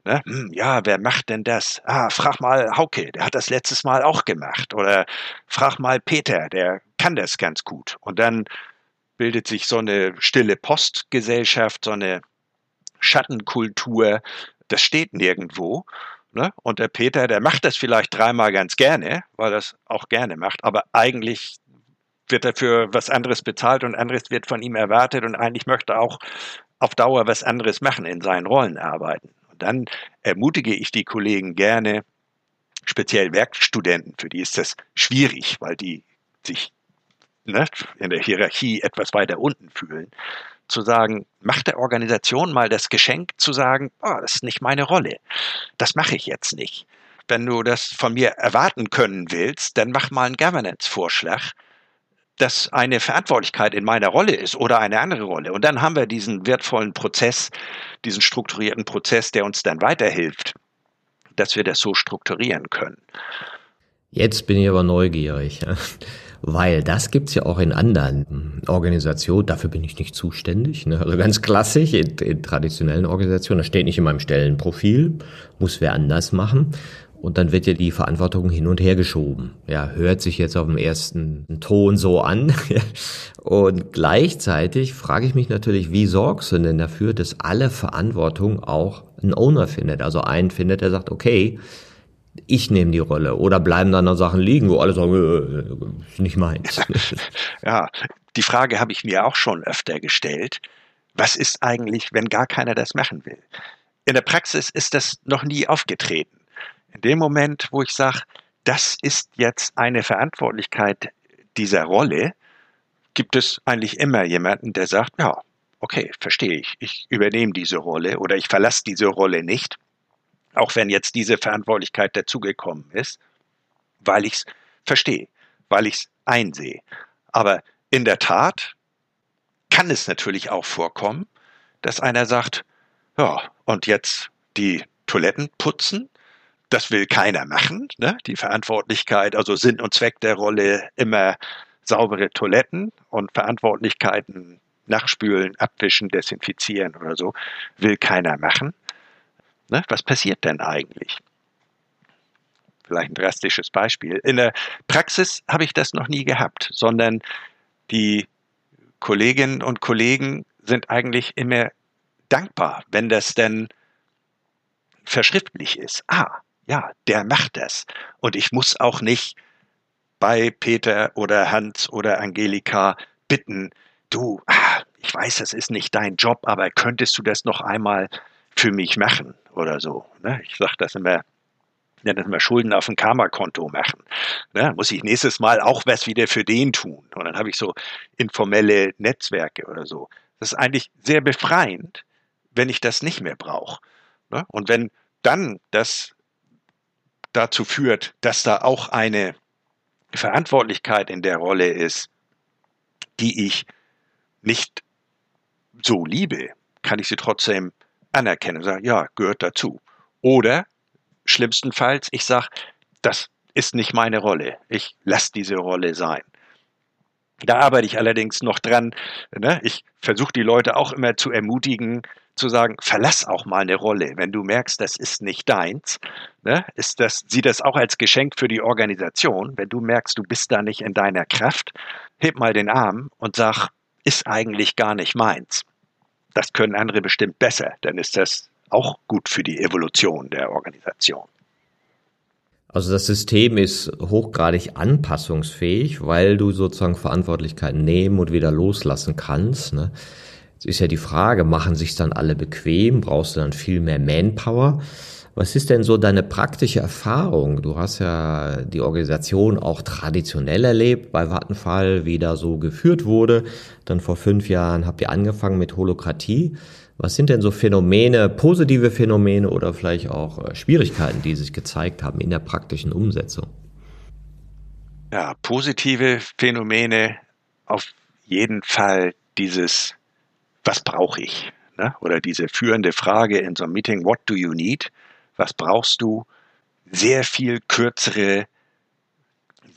Ne? Hm, ja, wer macht denn das? Ah, frag mal Hauke, der hat das letztes Mal auch gemacht. Oder frag mal Peter, der kann das ganz gut. Und dann bildet sich so eine stille Postgesellschaft, so eine Schattenkultur. Das steht nirgendwo. Ne? Und der Peter, der macht das vielleicht dreimal ganz gerne, weil er das auch gerne macht, aber eigentlich wird er für was anderes bezahlt und anderes wird von ihm erwartet und eigentlich möchte er auch auf Dauer was anderes machen, in seinen Rollen arbeiten. Und dann ermutige ich die Kollegen gerne, speziell Werkstudenten, für die ist das schwierig, weil die sich ne, in der Hierarchie etwas weiter unten fühlen, zu sagen, mach der Organisation mal das Geschenk zu sagen, oh, das ist nicht meine Rolle. Das mache ich jetzt nicht. Wenn du das von mir erwarten können willst, dann mach mal einen Governance-Vorschlag, dass eine Verantwortlichkeit in meiner Rolle ist oder eine andere Rolle. Und dann haben wir diesen wertvollen Prozess, diesen strukturierten Prozess, der uns dann weiterhilft, dass wir das so strukturieren können. Jetzt bin ich aber neugierig. Weil das gibt's ja auch in anderen Organisationen, dafür bin ich nicht zuständig. Ne? Also ganz klassisch in, in traditionellen Organisationen, das steht nicht in meinem Stellenprofil, muss wer anders machen. Und dann wird ja die Verantwortung hin und her geschoben. Ja, hört sich jetzt auf dem ersten Ton so an. und gleichzeitig frage ich mich natürlich, wie sorgst du denn dafür, dass alle Verantwortung auch ein Owner findet? Also einen findet, der sagt, okay, ich nehme die Rolle oder bleiben dann noch Sachen liegen, wo alle sagen, äh, ist nicht meins. ja, die Frage habe ich mir auch schon öfter gestellt. Was ist eigentlich, wenn gar keiner das machen will? In der Praxis ist das noch nie aufgetreten. In dem Moment, wo ich sage, das ist jetzt eine Verantwortlichkeit dieser Rolle, gibt es eigentlich immer jemanden, der sagt, ja, okay, verstehe ich, ich übernehme diese Rolle oder ich verlasse diese Rolle nicht auch wenn jetzt diese Verantwortlichkeit dazugekommen ist, weil ich es verstehe, weil ich es einsehe. Aber in der Tat kann es natürlich auch vorkommen, dass einer sagt, ja, und jetzt die Toiletten putzen, das will keiner machen. Ne? Die Verantwortlichkeit, also Sinn und Zweck der Rolle immer saubere Toiletten und Verantwortlichkeiten nachspülen, abwischen, desinfizieren oder so, will keiner machen. Ne? Was passiert denn eigentlich? Vielleicht ein drastisches Beispiel. In der Praxis habe ich das noch nie gehabt, sondern die Kolleginnen und Kollegen sind eigentlich immer dankbar, wenn das denn verschriftlich ist. Ah, ja, der macht das. Und ich muss auch nicht bei Peter oder Hans oder Angelika bitten, du, ah, ich weiß, das ist nicht dein Job, aber könntest du das noch einmal für mich machen oder so. Ne? Ich sage das immer, nenne das immer Schulden auf dem Karma-Konto machen. Ne? Muss ich nächstes Mal auch was wieder für den tun. Und dann habe ich so informelle Netzwerke oder so. Das ist eigentlich sehr befreiend, wenn ich das nicht mehr brauche. Ne? Und wenn dann das dazu führt, dass da auch eine Verantwortlichkeit in der Rolle ist, die ich nicht so liebe, kann ich sie trotzdem anerkennen und sagen, ja, gehört dazu. Oder schlimmstenfalls, ich sage, das ist nicht meine Rolle. Ich lasse diese Rolle sein. Da arbeite ich allerdings noch dran. Ne? Ich versuche die Leute auch immer zu ermutigen, zu sagen, verlass auch mal eine Rolle. Wenn du merkst, das ist nicht deins, ne, ist das, sieh das auch als Geschenk für die Organisation. Wenn du merkst, du bist da nicht in deiner Kraft, heb mal den Arm und sag, ist eigentlich gar nicht meins. Das können andere bestimmt besser, dann ist das auch gut für die Evolution der Organisation. Also das System ist hochgradig anpassungsfähig, weil du sozusagen Verantwortlichkeiten nehmen und wieder loslassen kannst. Ne? ist ja die Frage, machen sich dann alle bequem? Brauchst du dann viel mehr Manpower? Was ist denn so deine praktische Erfahrung? Du hast ja die Organisation auch traditionell erlebt bei Vattenfall, wie da so geführt wurde. Dann vor fünf Jahren habt ihr angefangen mit Holokratie. Was sind denn so Phänomene, positive Phänomene oder vielleicht auch äh, Schwierigkeiten, die sich gezeigt haben in der praktischen Umsetzung? Ja, positive Phänomene auf jeden Fall dieses was brauche ich? Ne? Oder diese führende Frage in so einem Meeting, what do you need? Was brauchst du? Sehr viel kürzere,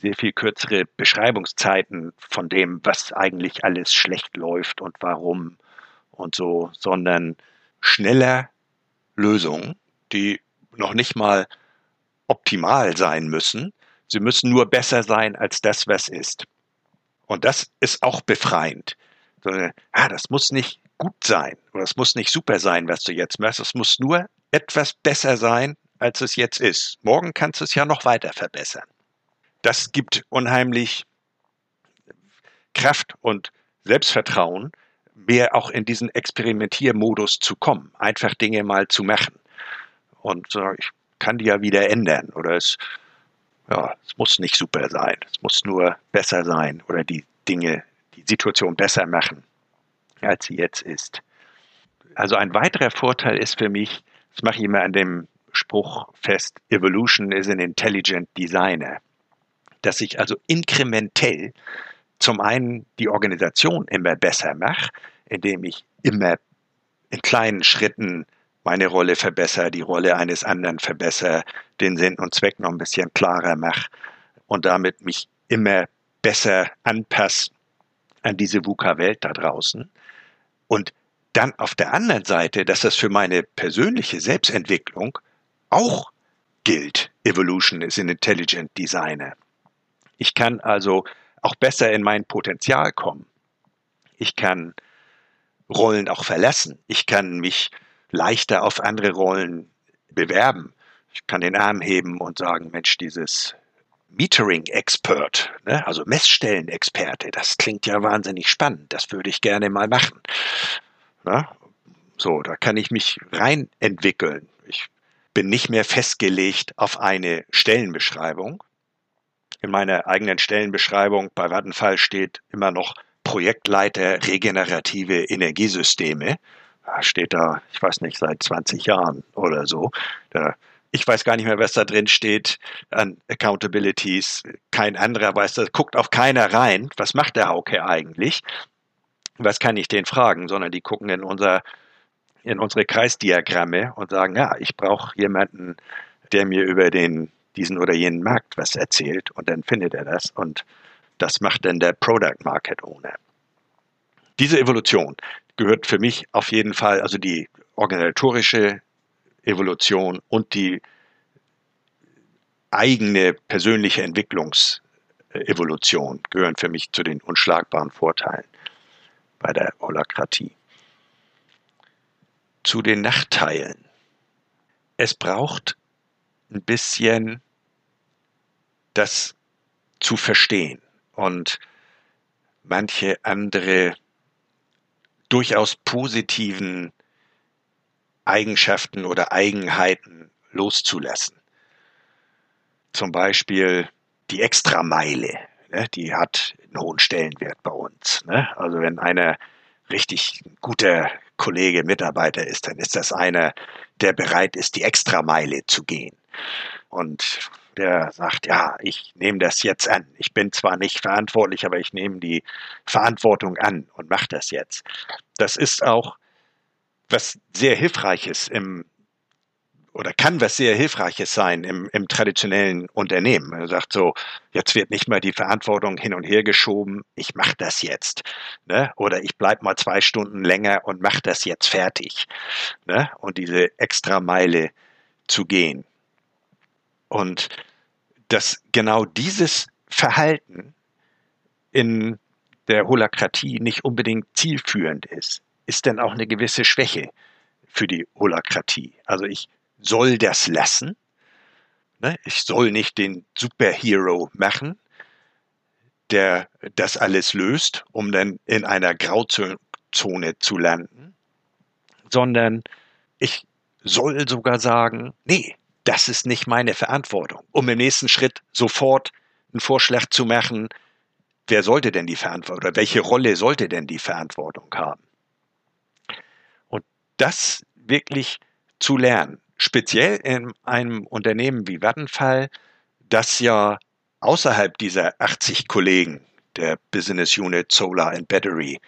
sehr viel kürzere Beschreibungszeiten von dem, was eigentlich alles schlecht läuft und warum und so, sondern schneller Lösungen, die noch nicht mal optimal sein müssen. Sie müssen nur besser sein als das, was ist. Und das ist auch befreiend ah, das muss nicht gut sein oder es muss nicht super sein, was du jetzt machst. Es muss nur etwas besser sein, als es jetzt ist. Morgen kannst du es ja noch weiter verbessern. Das gibt unheimlich Kraft und Selbstvertrauen, mehr auch in diesen Experimentiermodus zu kommen, einfach Dinge mal zu machen. Und ich kann die ja wieder ändern oder es, ja, es muss nicht super sein, es muss nur besser sein oder die Dinge die Situation besser machen, als sie jetzt ist. Also ein weiterer Vorteil ist für mich, das mache ich immer an dem Spruch fest, Evolution is an intelligent designer, dass ich also inkrementell zum einen die Organisation immer besser mache, indem ich immer in kleinen Schritten meine Rolle verbessere, die Rolle eines anderen verbessere, den Sinn und Zweck noch ein bisschen klarer mache und damit mich immer besser anpasse an diese VUCA-Welt da draußen. Und dann auf der anderen Seite, dass das für meine persönliche Selbstentwicklung auch gilt. Evolution is an intelligent designer. Ich kann also auch besser in mein Potenzial kommen. Ich kann Rollen auch verlassen. Ich kann mich leichter auf andere Rollen bewerben. Ich kann den Arm heben und sagen, Mensch, dieses Metering-Expert, ne? also Messstellenexperte. Das klingt ja wahnsinnig spannend. Das würde ich gerne mal machen. Ne? So, da kann ich mich rein entwickeln. Ich bin nicht mehr festgelegt auf eine Stellenbeschreibung. In meiner eigenen Stellenbeschreibung bei Vattenfall steht immer noch Projektleiter regenerative Energiesysteme. Da steht da, ich weiß nicht, seit 20 Jahren oder so. Da ich weiß gar nicht mehr, was da drin steht an Accountabilities. Kein anderer weiß das, guckt auch keiner rein. Was macht der Hauke eigentlich? Was kann ich den fragen? Sondern die gucken in unser, in unsere Kreisdiagramme und sagen, ja, ich brauche jemanden, der mir über den, diesen oder jenen Markt was erzählt und dann findet er das und das macht dann der Product Market Owner. diese Evolution gehört für mich auf jeden Fall, also die organisatorische Evolution und die eigene persönliche Entwicklungsevolution gehören für mich zu den unschlagbaren Vorteilen bei der Holakratie. Zu den Nachteilen. Es braucht ein bisschen das zu verstehen und manche andere durchaus positiven Eigenschaften oder Eigenheiten loszulassen. Zum Beispiel die Extrameile, ne, die hat einen hohen Stellenwert bei uns. Ne? Also wenn einer richtig guter Kollege, Mitarbeiter ist, dann ist das einer, der bereit ist, die Extrameile zu gehen. Und der sagt, ja, ich nehme das jetzt an. Ich bin zwar nicht verantwortlich, aber ich nehme die Verantwortung an und mache das jetzt. Das ist auch was sehr Hilfreiches im oder kann was sehr Hilfreiches sein im, im traditionellen Unternehmen. Er sagt so, jetzt wird nicht mal die Verantwortung hin und her geschoben, ich mache das jetzt. Ne? Oder ich bleib mal zwei Stunden länger und mache das jetzt fertig. Ne? Und diese Extrameile zu gehen. Und dass genau dieses Verhalten in der Holakratie nicht unbedingt zielführend ist, ist dann auch eine gewisse Schwäche für die Holakratie. Also ich soll das lassen. Ne? Ich soll nicht den Superhero machen, der das alles löst, um dann in einer Grauzone zu landen, sondern ich soll sogar sagen, nee, das ist nicht meine Verantwortung, um im nächsten Schritt sofort einen Vorschlag zu machen, wer sollte denn die Verantwortung oder welche Rolle sollte denn die Verantwortung haben? Und das wirklich zu lernen, speziell in einem Unternehmen wie Vattenfall, das ja außerhalb dieser 80 Kollegen der Business Unit Solar and Battery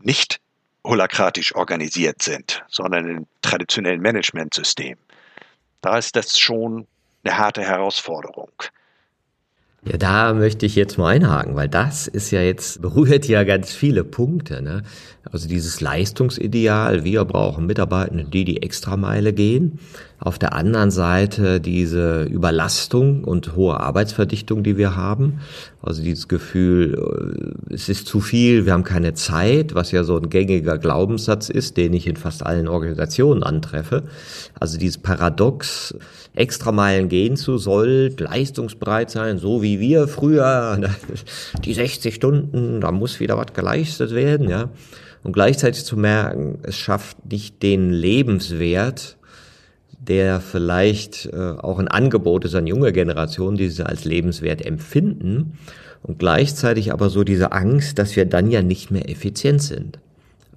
nicht holakratisch organisiert sind, sondern im traditionellen Managementsystem da ist das schon eine harte Herausforderung. Ja, da möchte ich jetzt mal einhaken, weil das ist ja jetzt, berührt ja ganz viele Punkte. Ne? Also dieses Leistungsideal, wir brauchen Mitarbeitende, die die Extrameile gehen. Auf der anderen Seite diese Überlastung und hohe Arbeitsverdichtung, die wir haben. Also dieses Gefühl, äh, es ist zu viel, wir haben keine Zeit, was ja so ein gängiger Glaubenssatz ist, den ich in fast allen Organisationen antreffe. Also dieses Paradox, Extrameilen gehen zu soll, leistungsbereit sein, so wie wir früher, die 60 Stunden, da muss wieder was geleistet werden, ja. Und gleichzeitig zu merken, es schafft nicht den Lebenswert, der vielleicht äh, auch ein Angebot ist an junge Generationen, die sie als lebenswert empfinden und gleichzeitig aber so diese Angst, dass wir dann ja nicht mehr effizient sind.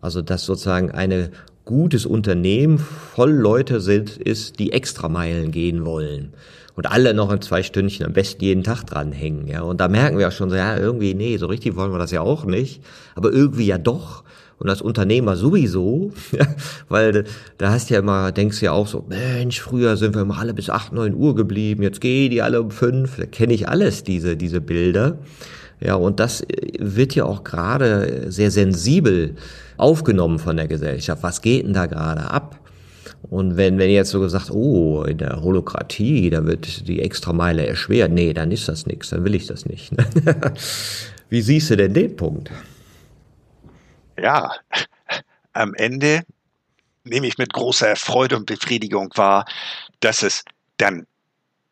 Also dass sozusagen eine gutes Unternehmen voll Leute sind, ist, die extra Meilen gehen wollen. Und alle noch in zwei Stündchen am besten jeden Tag dranhängen, ja. Und da merken wir auch schon so, ja, irgendwie, nee, so richtig wollen wir das ja auch nicht. Aber irgendwie ja doch und als Unternehmer sowieso, weil da hast du ja immer, denkst du ja auch so, Mensch, früher sind wir immer alle bis acht, neun Uhr geblieben, jetzt gehen die alle um fünf, da kenne ich alles, diese, diese Bilder. Ja, und das wird ja auch gerade sehr sensibel aufgenommen von der Gesellschaft. Was geht denn da gerade ab? Und wenn, wenn jetzt so gesagt, oh, in der Holokratie, da wird die Extrameile erschwert, nee, dann ist das nichts, dann will ich das nicht. Wie siehst du denn den Punkt? Ja, am Ende nehme ich mit großer Freude und Befriedigung wahr, dass es dann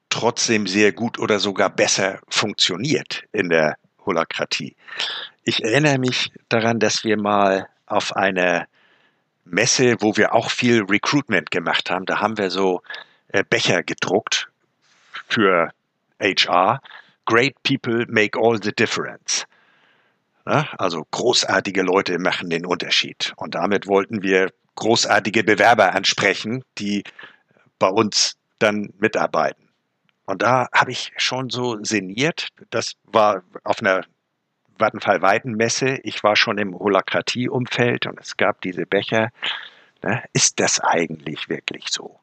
trotzdem sehr gut oder sogar besser funktioniert in der Holakratie. Ich erinnere mich daran, dass wir mal auf einer Messe, wo wir auch viel Recruitment gemacht haben, da haben wir so äh, Becher gedruckt für HR. Great people make all the difference. Also großartige Leute machen den Unterschied. Und damit wollten wir großartige Bewerber ansprechen, die bei uns dann mitarbeiten. Und da habe ich schon so sinniert. Das war auf einer Vattenfall Weidenmesse. Ich war schon im Holakratie-Umfeld und es gab diese Becher. Ist das eigentlich wirklich so?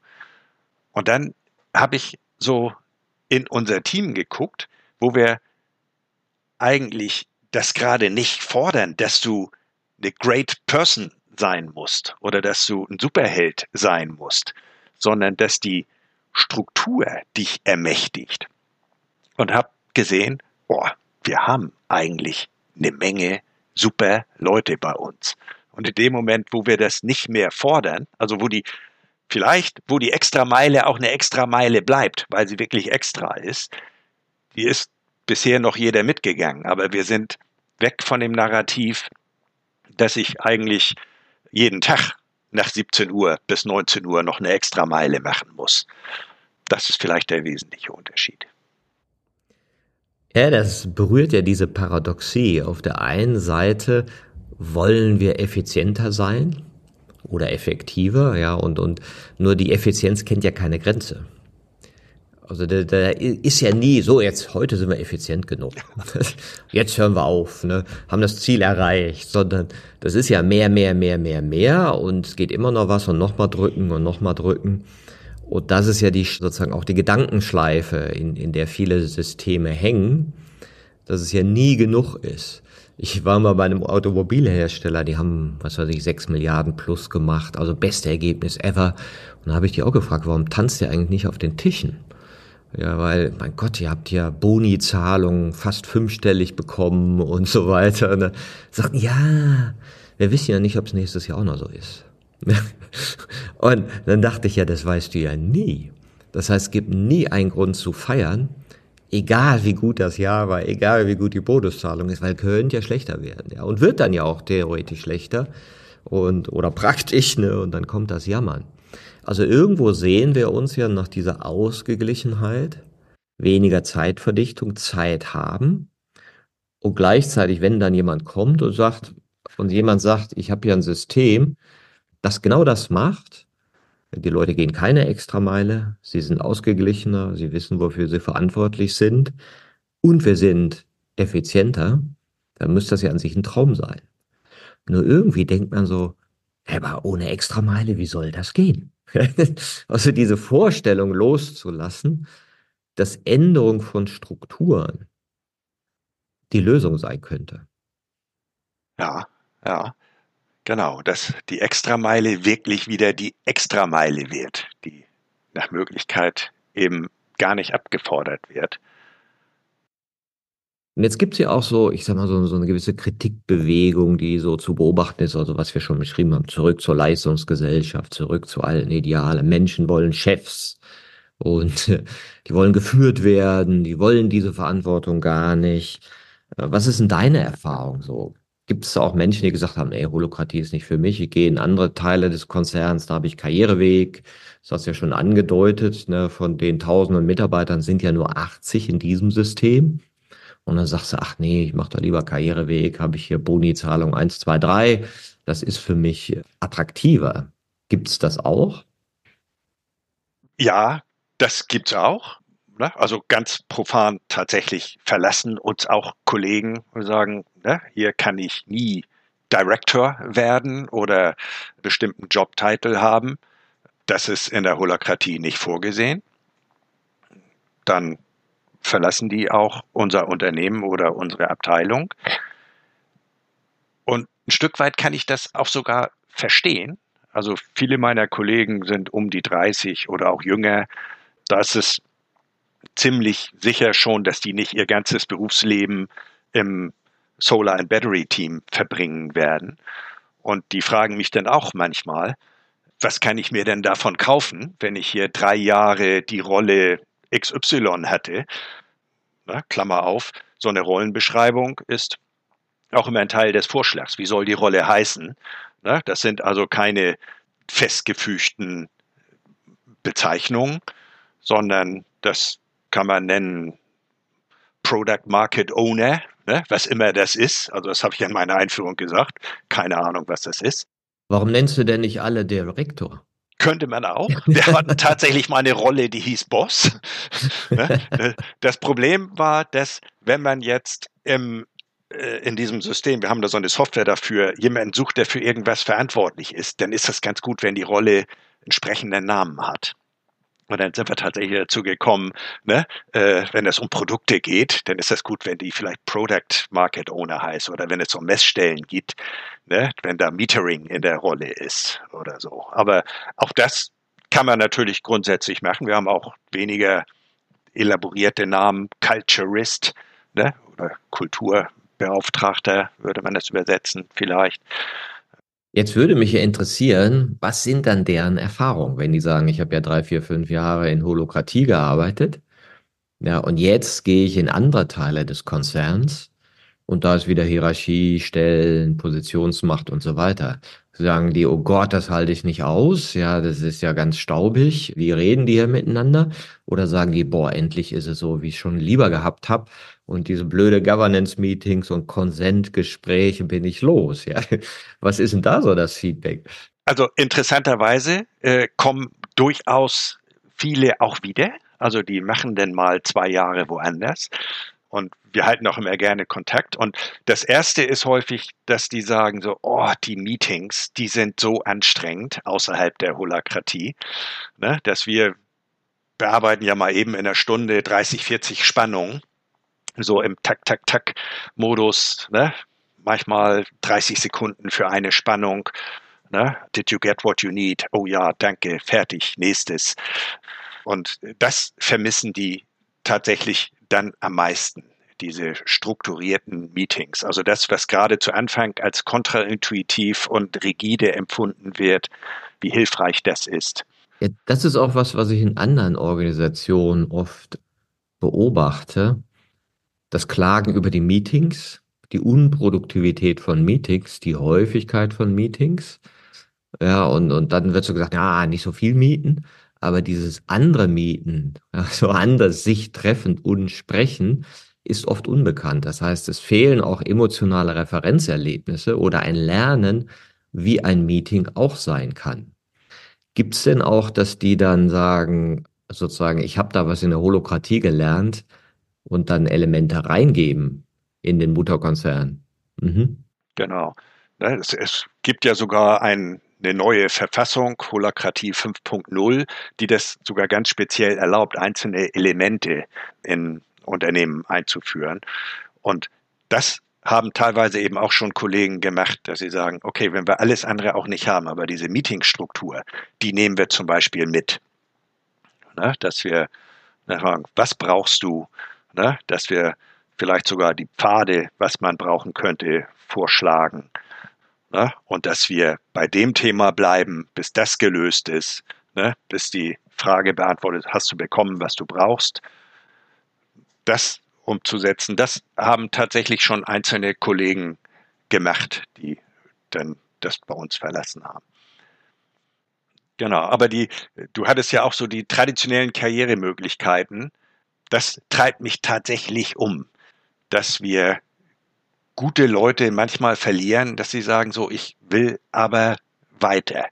Und dann habe ich so in unser Team geguckt, wo wir eigentlich das gerade nicht fordern, dass du eine great person sein musst oder dass du ein Superheld sein musst, sondern dass die Struktur dich ermächtigt. Und habe gesehen, boah, wir haben eigentlich eine Menge super Leute bei uns. Und in dem Moment, wo wir das nicht mehr fordern, also wo die vielleicht, wo die extra Meile auch eine extra Meile bleibt, weil sie wirklich extra ist, die ist bisher noch jeder mitgegangen. Aber wir sind weg von dem Narrativ, dass ich eigentlich jeden Tag nach 17 Uhr bis 19 Uhr noch eine extra Meile machen muss. Das ist vielleicht der wesentliche Unterschied. Ja, das berührt ja diese Paradoxie. Auf der einen Seite wollen wir effizienter sein oder effektiver, ja, und, und nur die Effizienz kennt ja keine Grenze. Also da, da ist ja nie so, jetzt heute sind wir effizient genug. Jetzt hören wir auf, ne? haben das Ziel erreicht, sondern das ist ja mehr, mehr, mehr, mehr, mehr und es geht immer noch was und nochmal drücken und nochmal drücken. Und das ist ja die sozusagen auch die Gedankenschleife, in, in der viele Systeme hängen, dass es ja nie genug ist. Ich war mal bei einem Automobilhersteller, die haben, was weiß ich, sechs Milliarden plus gemacht, also beste Ergebnis ever. Und da habe ich die auch gefragt, warum tanzt ihr eigentlich nicht auf den Tischen? Ja, weil, mein Gott, ihr habt ja Boni-Zahlungen fast fünfstellig bekommen und so weiter. Dann sagten, ja, wir wissen ja nicht, ob es nächstes Jahr auch noch so ist. und dann dachte ich ja, das weißt du ja nie. Das heißt, es gibt nie einen Grund zu feiern, egal wie gut das Jahr war, egal wie gut die Bonuszahlung ist, weil könnte ja schlechter werden, ja, und wird dann ja auch theoretisch schlechter und oder praktisch, ne, und dann kommt das Jammern. Also irgendwo sehen wir uns ja nach dieser Ausgeglichenheit, weniger Zeitverdichtung, Zeit haben und gleichzeitig, wenn dann jemand kommt und sagt, und jemand sagt, ich habe hier ein System, das genau das macht, die Leute gehen keine Extrameile, sie sind ausgeglichener, sie wissen, wofür sie verantwortlich sind und wir sind effizienter, dann müsste das ja an sich ein Traum sein. Nur irgendwie denkt man so, aber ohne Extrameile, wie soll das gehen? also diese Vorstellung loszulassen, dass Änderung von Strukturen die Lösung sein könnte. Ja, ja, genau, dass die Extrameile wirklich wieder die Extrameile wird, die nach Möglichkeit eben gar nicht abgefordert wird. Und jetzt gibt's ja auch so, ich sag mal, so, so eine gewisse Kritikbewegung, die so zu beobachten ist, also was wir schon beschrieben haben, zurück zur Leistungsgesellschaft, zurück zu allen Idealen. Menschen wollen Chefs und die wollen geführt werden, die wollen diese Verantwortung gar nicht. Was ist denn deine Erfahrung so? Gibt es auch Menschen, die gesagt haben, ey, Holokratie ist nicht für mich, ich gehe in andere Teile des Konzerns, da habe ich Karriereweg. Das hast du ja schon angedeutet, ne? von den tausenden Mitarbeitern sind ja nur 80 in diesem System. Und dann sagst du, ach nee, ich mache da lieber Karriereweg, habe ich hier Boni-Zahlung 1, 2, 3. Das ist für mich attraktiver. Gibt es das auch? Ja, das gibt es auch. Ne? Also ganz profan tatsächlich verlassen uns auch Kollegen und sagen, ne, hier kann ich nie Director werden oder bestimmten Jobtitel haben. Das ist in der Holokratie nicht vorgesehen. Dann verlassen die auch unser Unternehmen oder unsere Abteilung. Und ein Stück weit kann ich das auch sogar verstehen. Also viele meiner Kollegen sind um die 30 oder auch jünger. Da ist es ziemlich sicher schon, dass die nicht ihr ganzes Berufsleben im Solar and Battery Team verbringen werden. Und die fragen mich dann auch manchmal, was kann ich mir denn davon kaufen, wenn ich hier drei Jahre die Rolle XY hatte, na, Klammer auf, so eine Rollenbeschreibung ist auch immer ein Teil des Vorschlags. Wie soll die Rolle heißen? Na, das sind also keine festgefügten Bezeichnungen, sondern das kann man nennen Product Market Owner, ne, was immer das ist. Also das habe ich in meiner Einführung gesagt. Keine Ahnung, was das ist. Warum nennst du denn nicht alle Direktor? Könnte man auch. Wir hatten tatsächlich mal eine Rolle, die hieß Boss. Ne? das Problem war, dass wenn man jetzt im, äh, in diesem System, wir haben da so eine Software dafür, jemanden sucht, der für irgendwas verantwortlich ist, dann ist das ganz gut, wenn die Rolle entsprechenden Namen hat. Und dann sind wir tatsächlich dazu gekommen, ne, äh, wenn es um Produkte geht, dann ist das gut, wenn die vielleicht Product Market Owner heißt oder wenn es um Messstellen geht, ne, wenn da Metering in der Rolle ist oder so. Aber auch das kann man natürlich grundsätzlich machen. Wir haben auch weniger elaborierte Namen, Culturist ne, oder Kulturbeauftragter würde man das übersetzen vielleicht. Jetzt würde mich ja interessieren, was sind dann deren Erfahrungen, wenn die sagen, ich habe ja drei, vier, fünf Jahre in Holokratie gearbeitet, ja, und jetzt gehe ich in andere Teile des Konzerns und da ist wieder Hierarchie, Stellen, Positionsmacht und so weiter. Sagen die, oh Gott, das halte ich nicht aus, ja, das ist ja ganz staubig, wie reden die hier miteinander? Oder sagen die, boah, endlich ist es so, wie ich schon lieber gehabt habe und diese blöde Governance-Meetings und Konsentgespräche bin ich los. Ja. Was ist denn da so das Feedback? Also interessanterweise äh, kommen durchaus viele auch wieder. Also die machen dann mal zwei Jahre woanders. Und wir halten auch immer gerne Kontakt. Und das erste ist häufig, dass die sagen so, oh, die Meetings, die sind so anstrengend außerhalb der Holakratie, ne, dass wir bearbeiten ja mal eben in einer Stunde 30, 40 Spannungen so im Tak-Tak-Tak-Modus, ne? manchmal 30 Sekunden für eine Spannung. Ne? Did you get what you need? Oh ja, danke, fertig, nächstes. Und das vermissen die tatsächlich dann am meisten, diese strukturierten Meetings. Also das, was gerade zu Anfang als kontraintuitiv und rigide empfunden wird, wie hilfreich das ist. Ja, das ist auch was, was ich in anderen Organisationen oft beobachte das Klagen über die Meetings, die Unproduktivität von Meetings, die Häufigkeit von Meetings. Ja, und, und dann wird so gesagt, ja, nicht so viel mieten, aber dieses andere Mieten, ja, so anders sich treffen und sprechen, ist oft unbekannt. Das heißt, es fehlen auch emotionale Referenzerlebnisse oder ein Lernen, wie ein Meeting auch sein kann. Gibt es denn auch, dass die dann sagen, sozusagen, ich habe da was in der Holokratie gelernt, und dann Elemente reingeben in den Mutterkonzern. Mhm. Genau. Es, es, gibt ja sogar ein, eine neue Verfassung, Holakratie 5.0, die das sogar ganz speziell erlaubt, einzelne Elemente in Unternehmen einzuführen. Und das haben teilweise eben auch schon Kollegen gemacht, dass sie sagen, okay, wenn wir alles andere auch nicht haben, aber diese Meetingstruktur, die nehmen wir zum Beispiel mit. Na, dass wir fragen, was brauchst du, ne? dass wir vielleicht sogar die Pfade, was man brauchen könnte, vorschlagen. Ne? Und dass wir bei dem Thema bleiben, bis das gelöst ist, ne? bis die Frage beantwortet, hast du bekommen, was du brauchst. Das umzusetzen, das haben tatsächlich schon einzelne Kollegen gemacht, die dann das bei uns verlassen haben. Genau, aber die, du hattest ja auch so die traditionellen Karrieremöglichkeiten das treibt mich tatsächlich um, dass wir gute Leute manchmal verlieren, dass sie sagen, so, ich will aber weiter.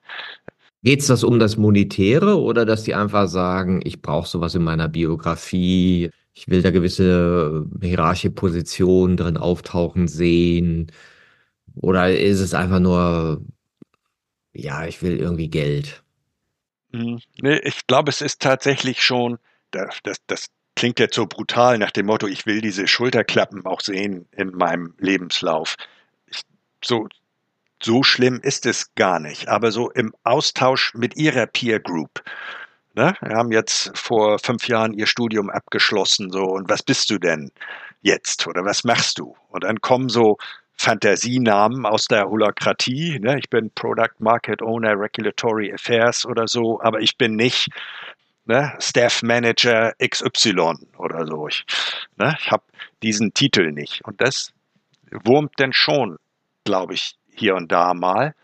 Geht es das um das Monetäre oder dass die einfach sagen, ich brauche sowas in meiner Biografie, ich will da gewisse hierarchische Positionen drin auftauchen sehen? Oder ist es einfach nur, ja, ich will irgendwie Geld? Hm, nee, ich glaube, es ist tatsächlich schon das, das, das klingt jetzt so brutal nach dem Motto, ich will diese Schulterklappen auch sehen in meinem Lebenslauf. Ich, so, so schlimm ist es gar nicht. Aber so im Austausch mit ihrer Peer Group. Ne? Wir haben jetzt vor fünf Jahren ihr Studium abgeschlossen, so, und was bist du denn jetzt? Oder was machst du? Und dann kommen so Fantasienamen aus der Holokratie. Ne? Ich bin Product Market Owner, Regulatory Affairs oder so, aber ich bin nicht ne, Staff Manager XY oder so. Ich, ne, ich habe diesen Titel nicht. Und das wurmt denn schon, glaube ich, hier und da mal.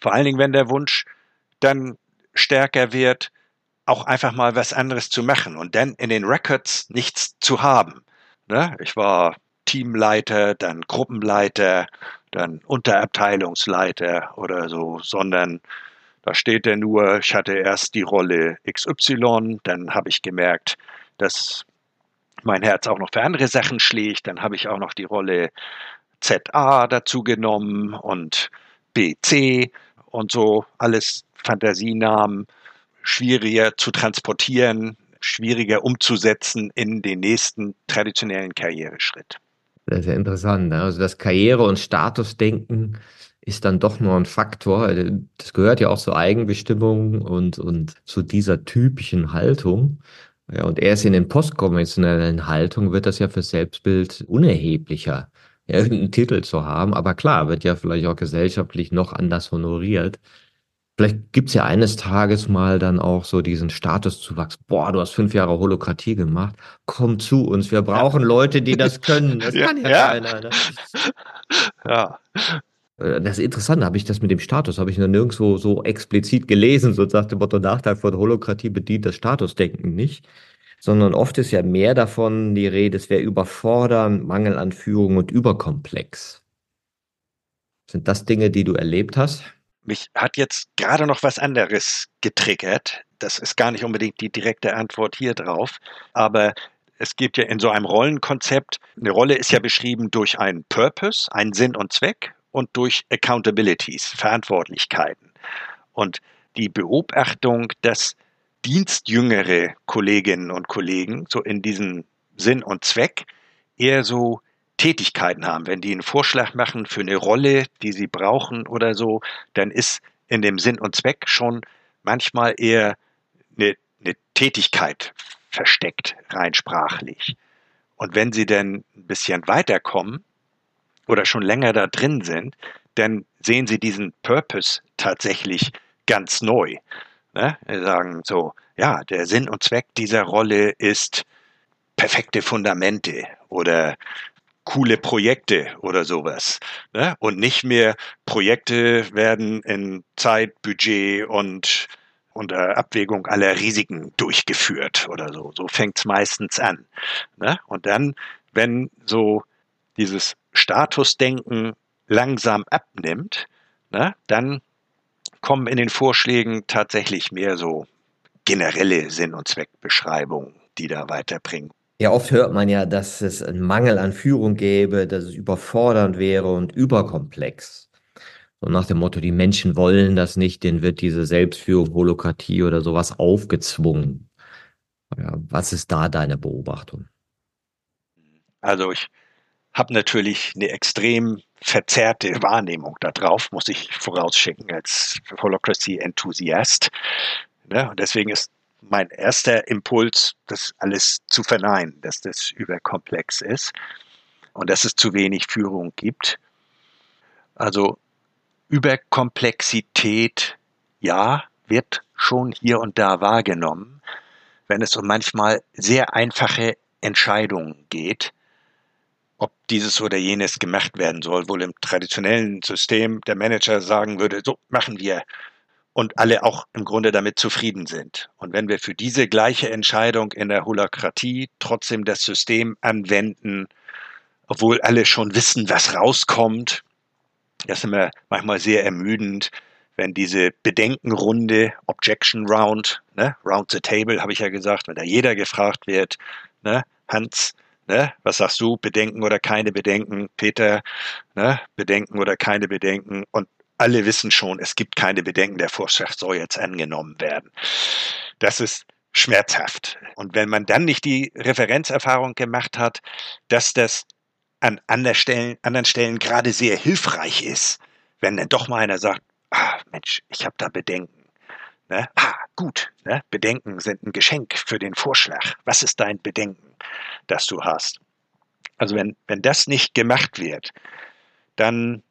Vor allen Dingen, wenn der Wunsch dann stärker wird, auch einfach mal was anderes zu machen und dann in den Records nichts zu haben. Ne? Ich war Teamleiter, dann Gruppenleiter, dann Unterabteilungsleiter oder so, sondern da steht er nur, ich hatte erst die Rolle XY, dann habe ich gemerkt, dass mein Herz auch noch für andere Sachen schlägt, dann habe ich auch noch die Rolle ZA dazu genommen und BC und so, alles Fantasienamen. schwieriger zu transportieren, schwieriger umzusetzen in den nächsten traditionellen Karriereschritt. Das ist ja interessant. Ne? Also das Karriere- und Statusdenken ist dann doch nur ein Faktor. Das gehört ja auch zur Eigenbestimmung und, und zu dieser typischen Haltung. Ja, und erst in den postkonventionellen Haltungen wird das ja für Selbstbild unerheblicher, ja, irgendeinen Titel zu haben. Aber klar, wird ja vielleicht auch gesellschaftlich noch anders honoriert. Vielleicht gibt's ja eines Tages mal dann auch so diesen Statuszuwachs. Boah, du hast fünf Jahre Holokratie gemacht. Komm zu uns. Wir brauchen Leute, die das können. Das Ja, kann ja, ja. keiner. Ne? Ja, Das ist interessant, habe ich das mit dem Status, habe ich noch nirgendwo so explizit gelesen, so sagt Motto, Nachteil von Holokratie bedient das Statusdenken nicht, sondern oft ist ja mehr davon die Rede, es wäre überfordern, Mangel an Führung und überkomplex. Sind das Dinge, die du erlebt hast? mich hat jetzt gerade noch was anderes getriggert. Das ist gar nicht unbedingt die direkte Antwort hier drauf, aber es gibt ja in so einem Rollenkonzept, eine Rolle ist ja beschrieben durch einen Purpose, einen Sinn und Zweck und durch Accountabilities, Verantwortlichkeiten. Und die Beobachtung, dass dienstjüngere Kolleginnen und Kollegen so in diesem Sinn und Zweck eher so Tätigkeiten haben. Wenn die einen Vorschlag machen für eine Rolle, die sie brauchen oder so, dann ist in dem Sinn und Zweck schon manchmal eher eine, eine Tätigkeit versteckt, rein sprachlich. Und wenn sie dann ein bisschen weiterkommen oder schon länger da drin sind, dann sehen sie diesen Purpose tatsächlich ganz neu. Ne? Sie sagen so, ja, der Sinn und Zweck dieser Rolle ist perfekte Fundamente oder coole Projekte oder sowas. Ne? Und nicht mehr Projekte werden in Zeit, Budget und unter Abwägung aller Risiken durchgeführt oder so. So fängt's meistens an. Ne? Und dann, wenn so dieses Statusdenken langsam abnimmt, ne, dann kommen in den Vorschlägen tatsächlich mehr so generelle Sinn- und Zweckbeschreibungen, die da weiterbringen. Ja, oft hört man ja, dass es einen Mangel an Führung gäbe, dass es überfordernd wäre und überkomplex. So nach dem Motto, die Menschen wollen das nicht, denen wird diese Selbstführung, Holokratie oder sowas aufgezwungen. Ja, was ist da deine Beobachtung? Also ich habe natürlich eine extrem verzerrte Wahrnehmung darauf, muss ich vorausschicken als Holocracy-Enthusiast. Ne? Und deswegen ist mein erster Impuls, das alles zu verneinen, dass das überkomplex ist und dass es zu wenig Führung gibt. Also Überkomplexität, ja, wird schon hier und da wahrgenommen, wenn es um manchmal sehr einfache Entscheidungen geht, ob dieses oder jenes gemacht werden soll. Wohl im traditionellen System der Manager sagen würde, so machen wir und alle auch im Grunde damit zufrieden sind. Und wenn wir für diese gleiche Entscheidung in der Holokratie trotzdem das System anwenden, obwohl alle schon wissen, was rauskommt, das ist immer manchmal sehr ermüdend, wenn diese Bedenkenrunde, Objection Round, ne, Round the Table, habe ich ja gesagt, wenn da jeder gefragt wird, ne, Hans, ne, was sagst du, Bedenken oder keine Bedenken, Peter, ne, Bedenken oder keine Bedenken und alle wissen schon, es gibt keine Bedenken, der Vorschlag soll jetzt angenommen werden. Das ist schmerzhaft. Und wenn man dann nicht die Referenzerfahrung gemacht hat, dass das an anderen Stellen, anderen Stellen gerade sehr hilfreich ist, wenn dann doch mal einer sagt, ah, Mensch, ich habe da Bedenken. Ne? Ah, gut, ne? Bedenken sind ein Geschenk für den Vorschlag. Was ist dein Bedenken, das du hast? Also wenn, wenn das nicht gemacht wird, dann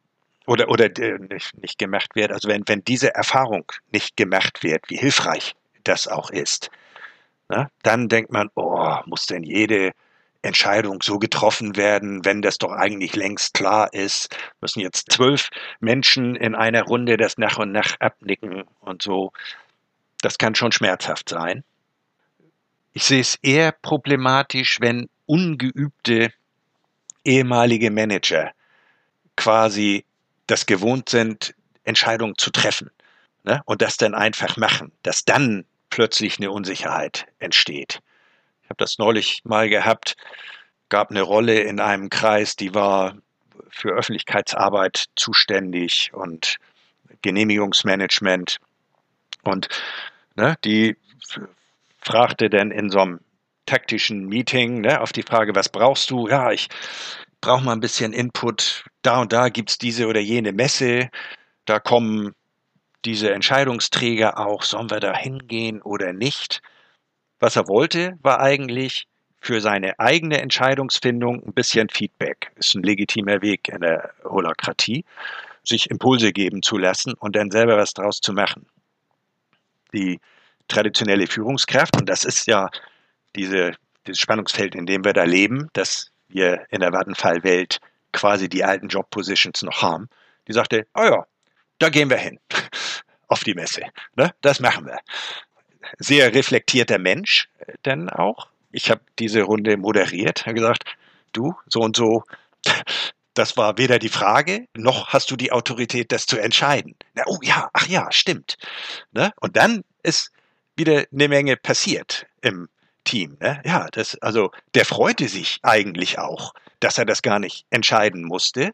oder, oder äh, nicht, nicht gemacht wird, also wenn, wenn diese Erfahrung nicht gemacht wird, wie hilfreich das auch ist, ne, dann denkt man, oh, muss denn jede Entscheidung so getroffen werden, wenn das doch eigentlich längst klar ist, müssen jetzt zwölf Menschen in einer Runde das nach und nach abnicken und so. Das kann schon schmerzhaft sein. Ich sehe es eher problematisch, wenn ungeübte ehemalige Manager quasi das gewohnt sind, Entscheidungen zu treffen ne? und das dann einfach machen, dass dann plötzlich eine Unsicherheit entsteht. Ich habe das neulich mal gehabt, gab eine Rolle in einem Kreis, die war für Öffentlichkeitsarbeit zuständig und Genehmigungsmanagement. Und ne, die fragte dann in so einem taktischen Meeting ne, auf die Frage, was brauchst du? Ja, ich brauche mal ein bisschen Input. Da und da gibt es diese oder jene Messe. Da kommen diese Entscheidungsträger auch, sollen wir da hingehen oder nicht? Was er wollte, war eigentlich für seine eigene Entscheidungsfindung ein bisschen Feedback. Ist ein legitimer Weg in der Holokratie, sich Impulse geben zu lassen und dann selber was draus zu machen. Die traditionelle Führungskraft, und das ist ja diese, dieses Spannungsfeld, in dem wir da leben, dass wir in der Vattenfall-Welt quasi die alten Job-Positions noch haben, die sagte, oh ja, da gehen wir hin auf die Messe. Ne? Das machen wir. Sehr reflektierter Mensch äh, denn auch. Ich habe diese Runde moderiert, habe gesagt, du, so und so, das war weder die Frage, noch hast du die Autorität, das zu entscheiden. Na, oh ja, ach ja, stimmt. Ne? Und dann ist wieder eine Menge passiert im Team. Ne? Ja, das, also der freute sich eigentlich auch, dass er das gar nicht entscheiden musste,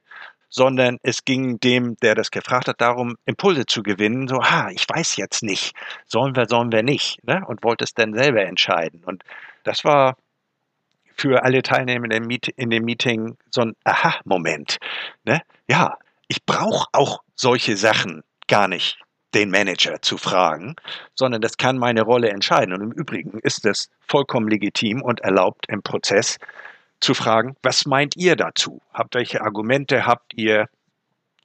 sondern es ging dem, der das gefragt hat, darum, Impulse zu gewinnen. So, ha, ich weiß jetzt nicht, sollen wir, sollen wir nicht, ne? und wollte es dann selber entscheiden. Und das war für alle Teilnehmer in dem Meeting so ein Aha-Moment. Ne? Ja, ich brauche auch solche Sachen gar nicht den Manager zu fragen, sondern das kann meine Rolle entscheiden. Und im Übrigen ist es vollkommen legitim und erlaubt im Prozess zu fragen, was meint ihr dazu? Habt welche Argumente habt ihr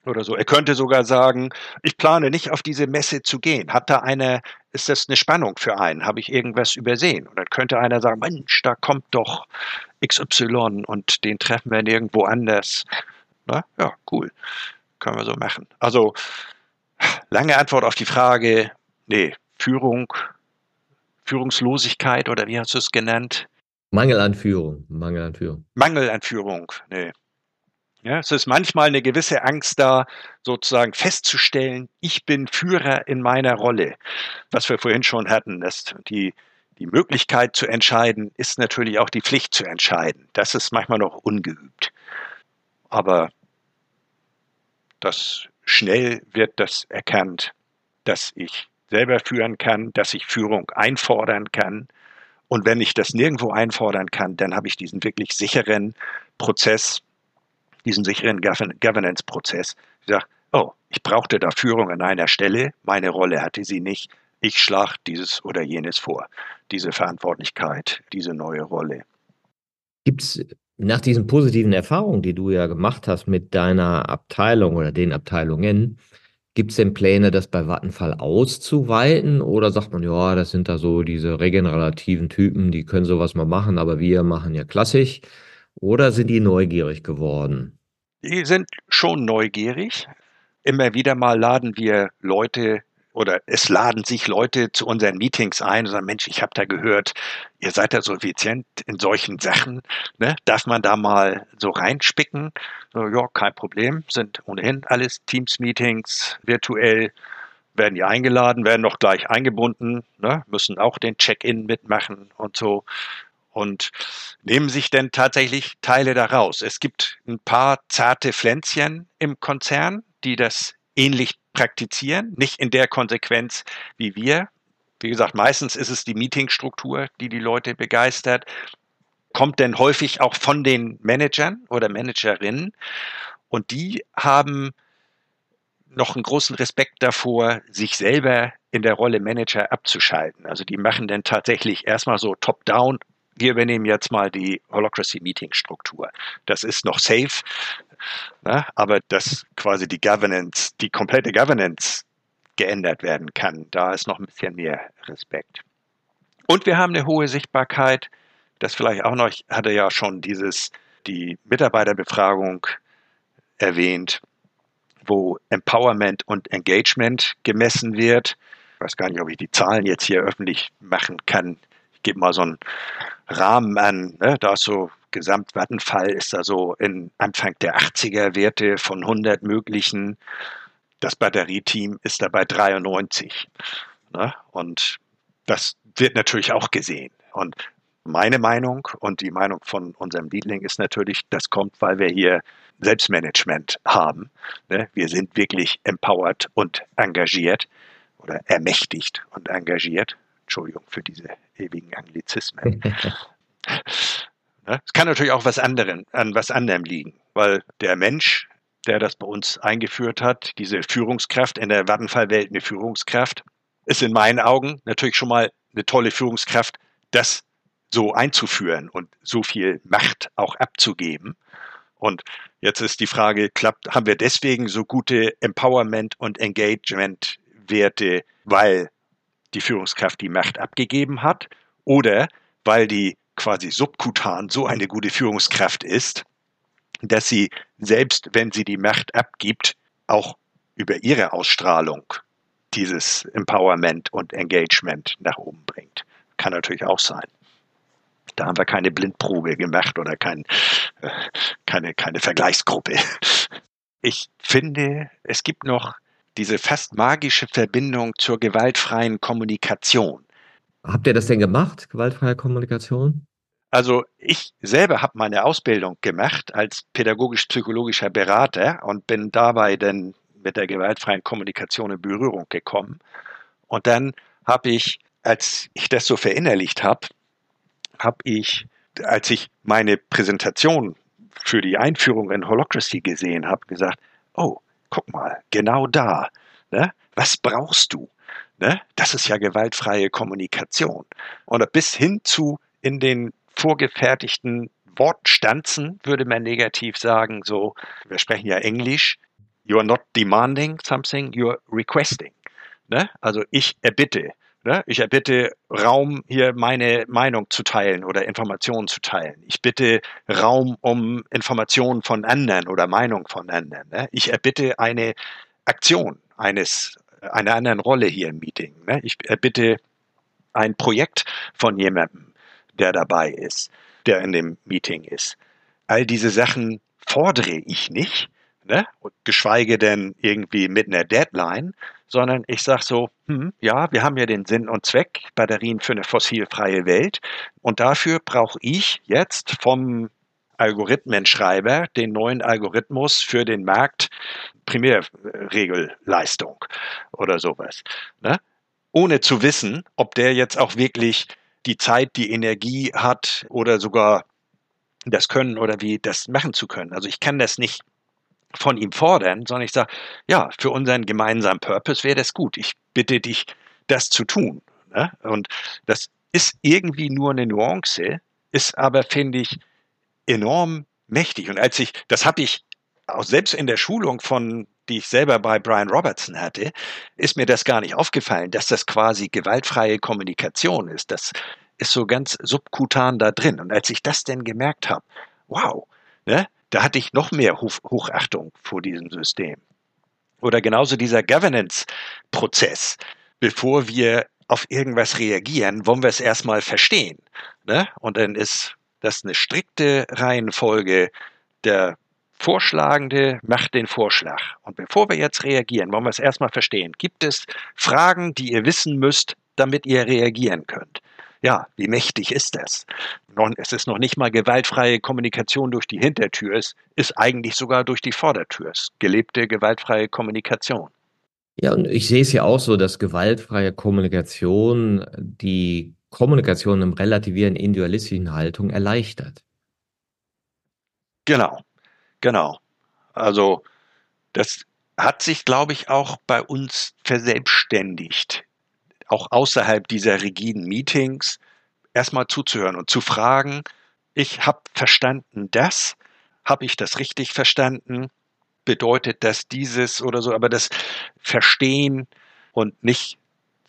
oder so? Er könnte sogar sagen, ich plane nicht auf diese Messe zu gehen. Hat da eine, ist das eine Spannung für einen? Habe ich irgendwas übersehen? Und dann könnte einer sagen, Mensch, da kommt doch XY und den treffen wir nirgendwo anders. Na, ja, cool. Können wir so machen. Also Lange Antwort auf die Frage, nee, Führung, Führungslosigkeit oder wie hast du es genannt? Mangel an Führung, Mangel an Führung. Mangel an Führung, nee. Ja, es ist manchmal eine gewisse Angst da, sozusagen festzustellen, ich bin Führer in meiner Rolle. Was wir vorhin schon hatten, dass die, die Möglichkeit zu entscheiden ist natürlich auch die Pflicht zu entscheiden. Das ist manchmal noch ungeübt. Aber das schnell wird das erkannt, dass ich selber führen kann, dass ich Führung einfordern kann. Und wenn ich das nirgendwo einfordern kann, dann habe ich diesen wirklich sicheren Prozess, diesen sicheren Governance-Prozess. Ich sage, oh, ich brauchte da Führung an einer Stelle, meine Rolle hatte sie nicht, ich schlage dieses oder jenes vor, diese Verantwortlichkeit, diese neue Rolle. Gibt es nach diesen positiven Erfahrungen, die du ja gemacht hast mit deiner Abteilung oder den Abteilungen, gibt es denn Pläne, das bei Vattenfall auszuweiten? Oder sagt man, ja, das sind da so diese regenerativen Typen, die können sowas mal machen, aber wir machen ja klassisch? Oder sind die neugierig geworden? Die sind schon neugierig. Immer wieder mal laden wir Leute oder es laden sich Leute zu unseren Meetings ein und sagen, Mensch, ich habe da gehört, ihr seid da so effizient in solchen Sachen. Ne? Darf man da mal so reinspicken? So, ja, kein Problem. Sind ohnehin alles Teams-Meetings virtuell, werden die eingeladen, werden noch gleich eingebunden, ne? müssen auch den Check-in mitmachen und so. Und nehmen sich denn tatsächlich Teile daraus. Es gibt ein paar zarte Pflänzchen im Konzern, die das ähnlich praktizieren, nicht in der Konsequenz wie wir. Wie gesagt, meistens ist es die Meetingstruktur, die die Leute begeistert. Kommt denn häufig auch von den Managern oder Managerinnen. Und die haben noch einen großen Respekt davor, sich selber in der Rolle Manager abzuschalten. Also die machen dann tatsächlich erstmal so top-down. Wir übernehmen jetzt mal die Holocracy Meeting Struktur. Das ist noch safe. Ne? Aber dass quasi die Governance, die komplette Governance geändert werden kann, da ist noch ein bisschen mehr Respekt. Und wir haben eine hohe Sichtbarkeit. Das vielleicht auch noch, ich hatte ja schon dieses, die Mitarbeiterbefragung erwähnt, wo Empowerment und Engagement gemessen wird. Ich weiß gar nicht, ob ich die Zahlen jetzt hier öffentlich machen kann. Gebe mal so einen Rahmen an. Ne? Da ist so Gesamtwattenfall ist da so in Anfang der 80er Werte von 100 möglichen. Das Batterieteam ist dabei 93. Ne? Und das wird natürlich auch gesehen. Und meine Meinung und die Meinung von unserem Liedling ist natürlich, das kommt, weil wir hier Selbstmanagement haben. Ne? Wir sind wirklich empowered und engagiert. oder ermächtigt und engagiert. Entschuldigung für diese ewigen Anglizismen. Es kann natürlich auch was anderen, an was anderem liegen, weil der Mensch, der das bei uns eingeführt hat, diese Führungskraft, in der Vattenfall-Welt eine Führungskraft, ist in meinen Augen natürlich schon mal eine tolle Führungskraft, das so einzuführen und so viel Macht auch abzugeben. Und jetzt ist die Frage, klappt, haben wir deswegen so gute Empowerment und Engagement Werte, weil die Führungskraft die Macht abgegeben hat oder weil die quasi subkutan so eine gute Führungskraft ist, dass sie selbst, wenn sie die Macht abgibt, auch über ihre Ausstrahlung dieses Empowerment und Engagement nach oben bringt. Kann natürlich auch sein. Da haben wir keine Blindprobe gemacht oder kein, äh, keine, keine Vergleichsgruppe. Ich finde, es gibt noch diese fast magische Verbindung zur gewaltfreien Kommunikation. Habt ihr das denn gemacht, gewaltfreie Kommunikation? Also ich selber habe meine Ausbildung gemacht als pädagogisch-psychologischer Berater und bin dabei dann mit der gewaltfreien Kommunikation in Berührung gekommen. Und dann habe ich, als ich das so verinnerlicht habe, habe ich, als ich meine Präsentation für die Einführung in Holocracy gesehen habe, gesagt, oh, guck mal, genau da, ne? was brauchst du? Ne? Das ist ja gewaltfreie Kommunikation. Und bis hin zu in den vorgefertigten Wortstanzen, würde man negativ sagen, so, wir sprechen ja Englisch, you are not demanding something, you are requesting. Ne? Also ich erbitte. Ne? Ich erbitte Raum, hier meine Meinung zu teilen oder Informationen zu teilen. Ich bitte Raum um Informationen von anderen oder Meinung von anderen. Ne? Ich erbitte eine Aktion eines, einer anderen Rolle hier im Meeting. Ne? Ich erbitte ein Projekt von jemandem der dabei ist, der in dem Meeting ist. All diese Sachen fordere ich nicht, ne? geschweige denn irgendwie mit einer Deadline, sondern ich sage so, hm, ja, wir haben ja den Sinn und Zweck, Batterien für eine fossilfreie Welt. Und dafür brauche ich jetzt vom Algorithmenschreiber den neuen Algorithmus für den Markt Primärregelleistung oder sowas. Ne? Ohne zu wissen, ob der jetzt auch wirklich die Zeit, die Energie hat oder sogar das Können oder wie das machen zu können. Also ich kann das nicht von ihm fordern, sondern ich sage, ja, für unseren gemeinsamen Purpose wäre das gut. Ich bitte dich, das zu tun. Ne? Und das ist irgendwie nur eine Nuance, ist aber, finde ich, enorm mächtig. Und als ich, das habe ich auch selbst in der Schulung von die ich selber bei Brian Robertson hatte, ist mir das gar nicht aufgefallen, dass das quasi gewaltfreie Kommunikation ist. Das ist so ganz subkutan da drin. Und als ich das denn gemerkt habe, wow, ne, da hatte ich noch mehr Hoch Hochachtung vor diesem System. Oder genauso dieser Governance-Prozess. Bevor wir auf irgendwas reagieren, wollen wir es erstmal verstehen. Ne? Und dann ist das eine strikte Reihenfolge der Vorschlagende macht den Vorschlag. Und bevor wir jetzt reagieren, wollen wir es erstmal verstehen. Gibt es Fragen, die ihr wissen müsst, damit ihr reagieren könnt? Ja, wie mächtig ist das? Es ist noch nicht mal gewaltfreie Kommunikation durch die Hintertür, es ist eigentlich sogar durch die Vordertür. Es ist gelebte gewaltfreie Kommunikation. Ja, und ich sehe es ja auch so, dass gewaltfreie Kommunikation die Kommunikation im relativieren individualistischen Haltung erleichtert. Genau. Genau. Also das hat sich, glaube ich, auch bei uns verselbstständigt, auch außerhalb dieser rigiden Meetings, erstmal zuzuhören und zu fragen, ich habe verstanden das, habe ich das richtig verstanden, bedeutet das dieses oder so, aber das Verstehen und nicht,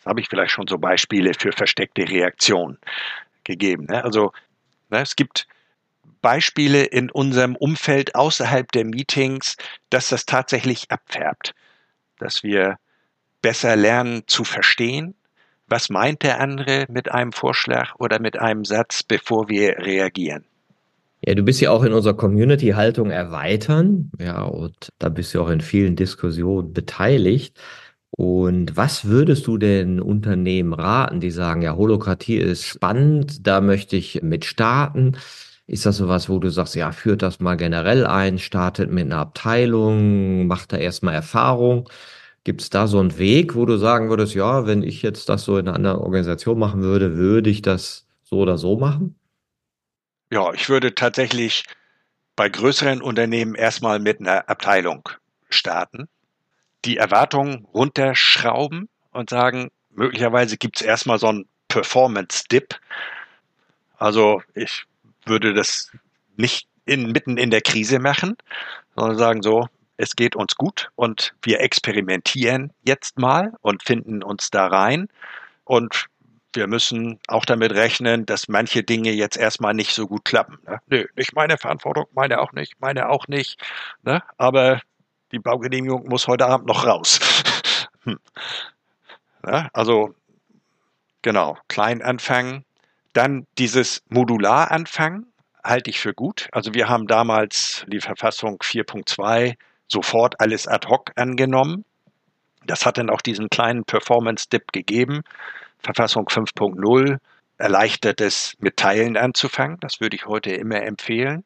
habe ich vielleicht schon so Beispiele für versteckte Reaktionen gegeben. Ne? Also ne, es gibt Beispiele in unserem Umfeld außerhalb der Meetings, dass das tatsächlich abfärbt, dass wir besser lernen zu verstehen, was meint der andere mit einem Vorschlag oder mit einem Satz, bevor wir reagieren. Ja, du bist ja auch in unserer Community-Haltung erweitern, ja, und da bist du auch in vielen Diskussionen beteiligt. Und was würdest du denn Unternehmen raten, die sagen, ja, Holokratie ist spannend, da möchte ich mit starten? Ist das sowas, wo du sagst, ja, führt das mal generell ein, startet mit einer Abteilung, macht da erstmal Erfahrung? Gibt es da so einen Weg, wo du sagen würdest, ja, wenn ich jetzt das so in einer anderen Organisation machen würde, würde ich das so oder so machen? Ja, ich würde tatsächlich bei größeren Unternehmen erstmal mit einer Abteilung starten, die Erwartungen runterschrauben und sagen, möglicherweise gibt es erstmal so einen Performance-Dip. Also ich würde das nicht in, mitten in der Krise machen, sondern sagen so, es geht uns gut und wir experimentieren jetzt mal und finden uns da rein und wir müssen auch damit rechnen, dass manche Dinge jetzt erstmal nicht so gut klappen. Ne? Nö, nicht meine Verantwortung, meine auch nicht, meine auch nicht. Ne? Aber die Baugenehmigung muss heute Abend noch raus. hm. ja, also genau, klein anfangen. Dann dieses Modular anfangen halte ich für gut. Also wir haben damals die Verfassung 4.2 sofort alles ad hoc angenommen. Das hat dann auch diesen kleinen Performance-Dip gegeben. Verfassung 5.0 erleichtert es, mit Teilen anzufangen. Das würde ich heute immer empfehlen.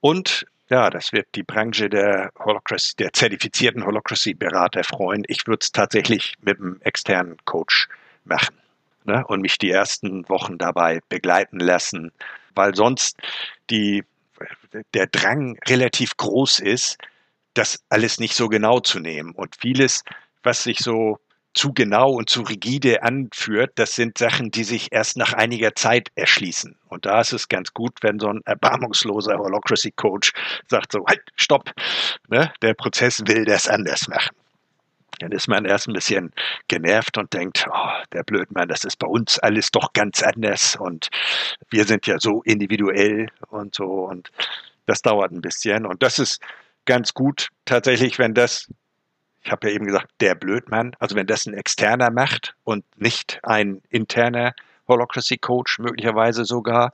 Und ja, das wird die Branche der Holocracy, der zertifizierten Holocracy-Berater freuen. Ich würde es tatsächlich mit einem externen Coach machen ne? und mich die ersten Wochen dabei begleiten lassen, weil sonst die, der Drang relativ groß ist, das alles nicht so genau zu nehmen. Und vieles, was sich so zu genau und zu rigide anführt, das sind Sachen, die sich erst nach einiger Zeit erschließen. Und da ist es ganz gut, wenn so ein erbarmungsloser Holocracy Coach sagt so, halt, stopp, ne? der Prozess will das anders machen. Dann ist man erst ein bisschen genervt und denkt, oh, der Blödmann, das ist bei uns alles doch ganz anders und wir sind ja so individuell und so und das dauert ein bisschen und das ist ganz gut tatsächlich, wenn das ich habe ja eben gesagt, der Blödmann, also wenn das ein externer macht und nicht ein interner Holocracy Coach möglicherweise sogar,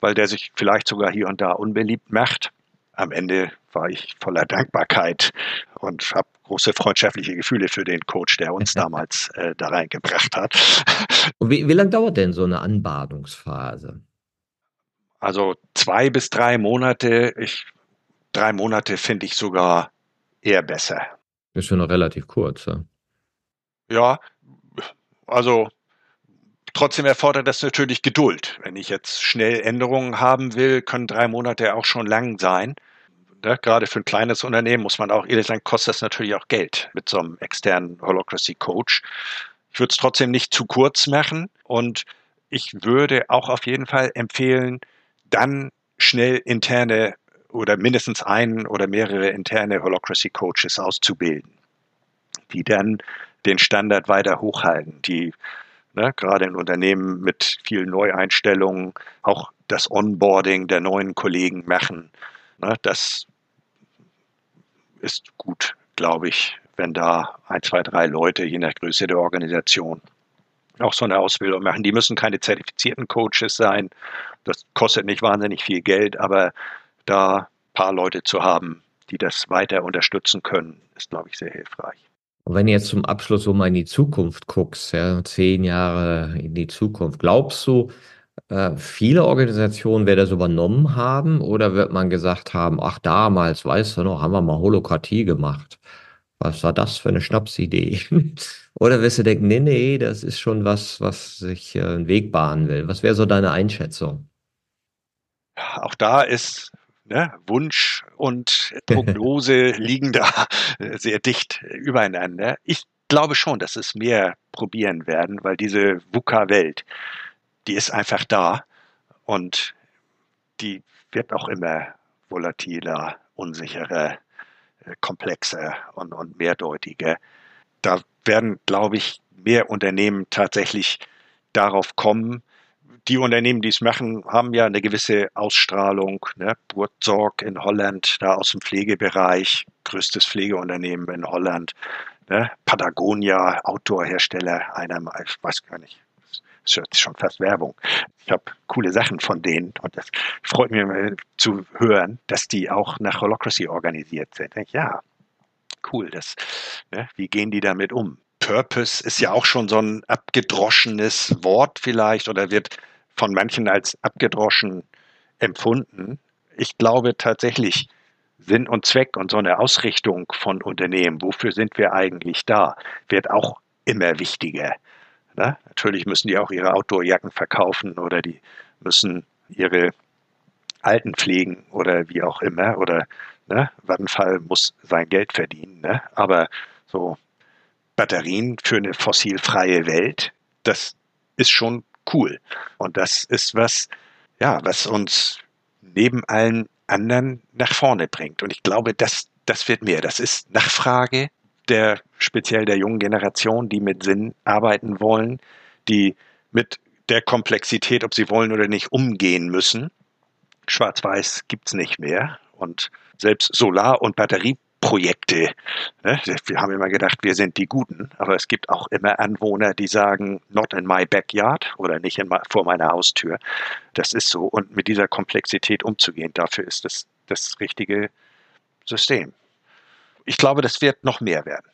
weil der sich vielleicht sogar hier und da unbeliebt macht. Am Ende war ich voller Dankbarkeit und habe große freundschaftliche Gefühle für den Coach, der uns damals äh, da reingebracht hat. Und wie, wie lange dauert denn so eine Anbadungsphase? Also zwei bis drei Monate. Ich, drei Monate finde ich sogar eher besser. Ist schon noch relativ kurz. Ja, ja also trotzdem erfordert das natürlich Geduld. Wenn ich jetzt schnell Änderungen haben will, können drei Monate auch schon lang sein. Ja, gerade für ein kleines Unternehmen muss man auch ehrlich sagen, kostet das natürlich auch Geld mit so einem externen Holocracy Coach. Ich würde es trotzdem nicht zu kurz machen und ich würde auch auf jeden Fall empfehlen, dann schnell interne oder mindestens einen oder mehrere interne Holocracy Coaches auszubilden, die dann den Standard weiter hochhalten, die ne, gerade in Unternehmen mit vielen Neueinstellungen auch das Onboarding der neuen Kollegen machen. Ne, das ist gut, glaube ich, wenn da ein, zwei, drei Leute, je nach Größe der Organisation, auch so eine Ausbildung machen. Die müssen keine zertifizierten Coaches sein. Das kostet nicht wahnsinnig viel Geld, aber da ein paar Leute zu haben, die das weiter unterstützen können, ist, glaube ich, sehr hilfreich. Und wenn du jetzt zum Abschluss so mal in die Zukunft guckst, ja, zehn Jahre in die Zukunft, glaubst du, äh, viele Organisationen werden das übernommen haben oder wird man gesagt haben, ach damals, weißt du noch, haben wir mal Holokratie gemacht. Was war das für eine Schnapsidee? oder wirst du denken, nee, nee, das ist schon was, was sich äh, einen Weg bahnen will. Was wäre so deine Einschätzung? Auch da ist ne, Wunsch und Prognose liegen da sehr dicht übereinander. Ich glaube schon, dass es mehr probieren werden, weil diese VUCA-Welt, die ist einfach da und die wird auch immer volatiler, unsicherer, äh, komplexer und, und mehrdeutiger. Da werden, glaube ich, mehr Unternehmen tatsächlich darauf kommen, die Unternehmen, die es machen, haben ja eine gewisse Ausstrahlung. Ne? Burzorg in Holland, da aus dem Pflegebereich, größtes Pflegeunternehmen in Holland. Ne? Patagonia, Outdoor-Hersteller, einer, ich weiß gar nicht, das ist schon fast Werbung. Ich habe coole Sachen von denen und das freut mich zu hören, dass die auch nach Holocracy organisiert sind. Ja, cool, das, ne? wie gehen die damit um? Purpose ist ja auch schon so ein abgedroschenes Wort vielleicht oder wird von manchen als abgedroschen empfunden. Ich glaube tatsächlich, Sinn und Zweck und so eine Ausrichtung von Unternehmen, wofür sind wir eigentlich da, wird auch immer wichtiger. Ne? Natürlich müssen die auch ihre Outdoor-Jacken verkaufen oder die müssen ihre Alten pflegen oder wie auch immer. Oder ne? Vattenfall muss sein Geld verdienen. Ne? Aber so Batterien für eine fossilfreie Welt, das ist schon cool. Und das ist was, ja, was uns neben allen anderen nach vorne bringt. Und ich glaube, das, das wird mehr. Das ist Nachfrage der, speziell der jungen Generation, die mit Sinn arbeiten wollen, die mit der Komplexität, ob sie wollen oder nicht, umgehen müssen. Schwarz-Weiß gibt es nicht mehr. Und selbst Solar- und Batterieprojekte, ne, wir haben immer gedacht, wir sind die Guten, aber es gibt auch immer Anwohner, die sagen, not in my backyard oder nicht in, vor meiner Haustür. Das ist so. Und mit dieser Komplexität umzugehen, dafür ist das das richtige System. Ich glaube, das wird noch mehr werden.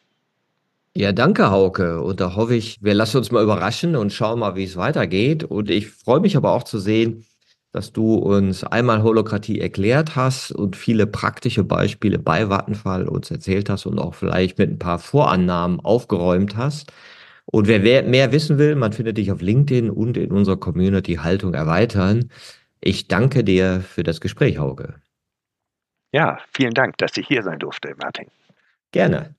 Ja, danke, Hauke. Und da hoffe ich, wir lassen uns mal überraschen und schauen mal, wie es weitergeht. Und ich freue mich aber auch zu sehen, dass du uns einmal Holokratie erklärt hast und viele praktische Beispiele bei Vattenfall uns erzählt hast und auch vielleicht mit ein paar Vorannahmen aufgeräumt hast. Und wer mehr wissen will, man findet dich auf LinkedIn und in unserer Community Haltung erweitern. Ich danke dir für das Gespräch, Hauke. Ja, vielen Dank, dass ich hier sein durfte, Martin. Gerne.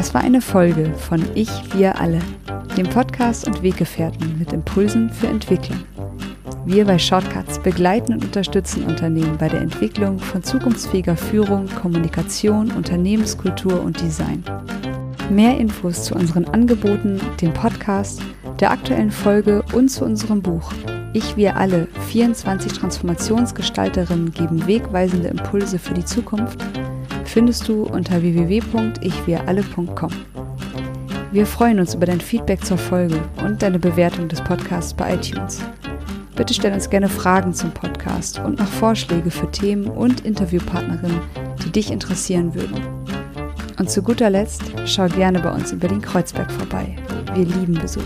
Das war eine Folge von Ich, wir alle, dem Podcast und Weggefährten mit Impulsen für Entwicklung. Wir bei Shortcuts begleiten und unterstützen Unternehmen bei der Entwicklung von zukunftsfähiger Führung, Kommunikation, Unternehmenskultur und Design. Mehr Infos zu unseren Angeboten, dem Podcast, der aktuellen Folge und zu unserem Buch Ich, wir alle, 24 Transformationsgestalterinnen geben wegweisende Impulse für die Zukunft, findest du unter www.ichwiralle.com. Wir freuen uns über dein Feedback zur Folge und deine Bewertung des Podcasts bei iTunes. Bitte stell uns gerne Fragen zum Podcast und mach Vorschläge für Themen und Interviewpartnerinnen, die dich interessieren würden. Und zu guter Letzt schau gerne bei uns in Berlin-Kreuzberg vorbei. Wir lieben Besuch.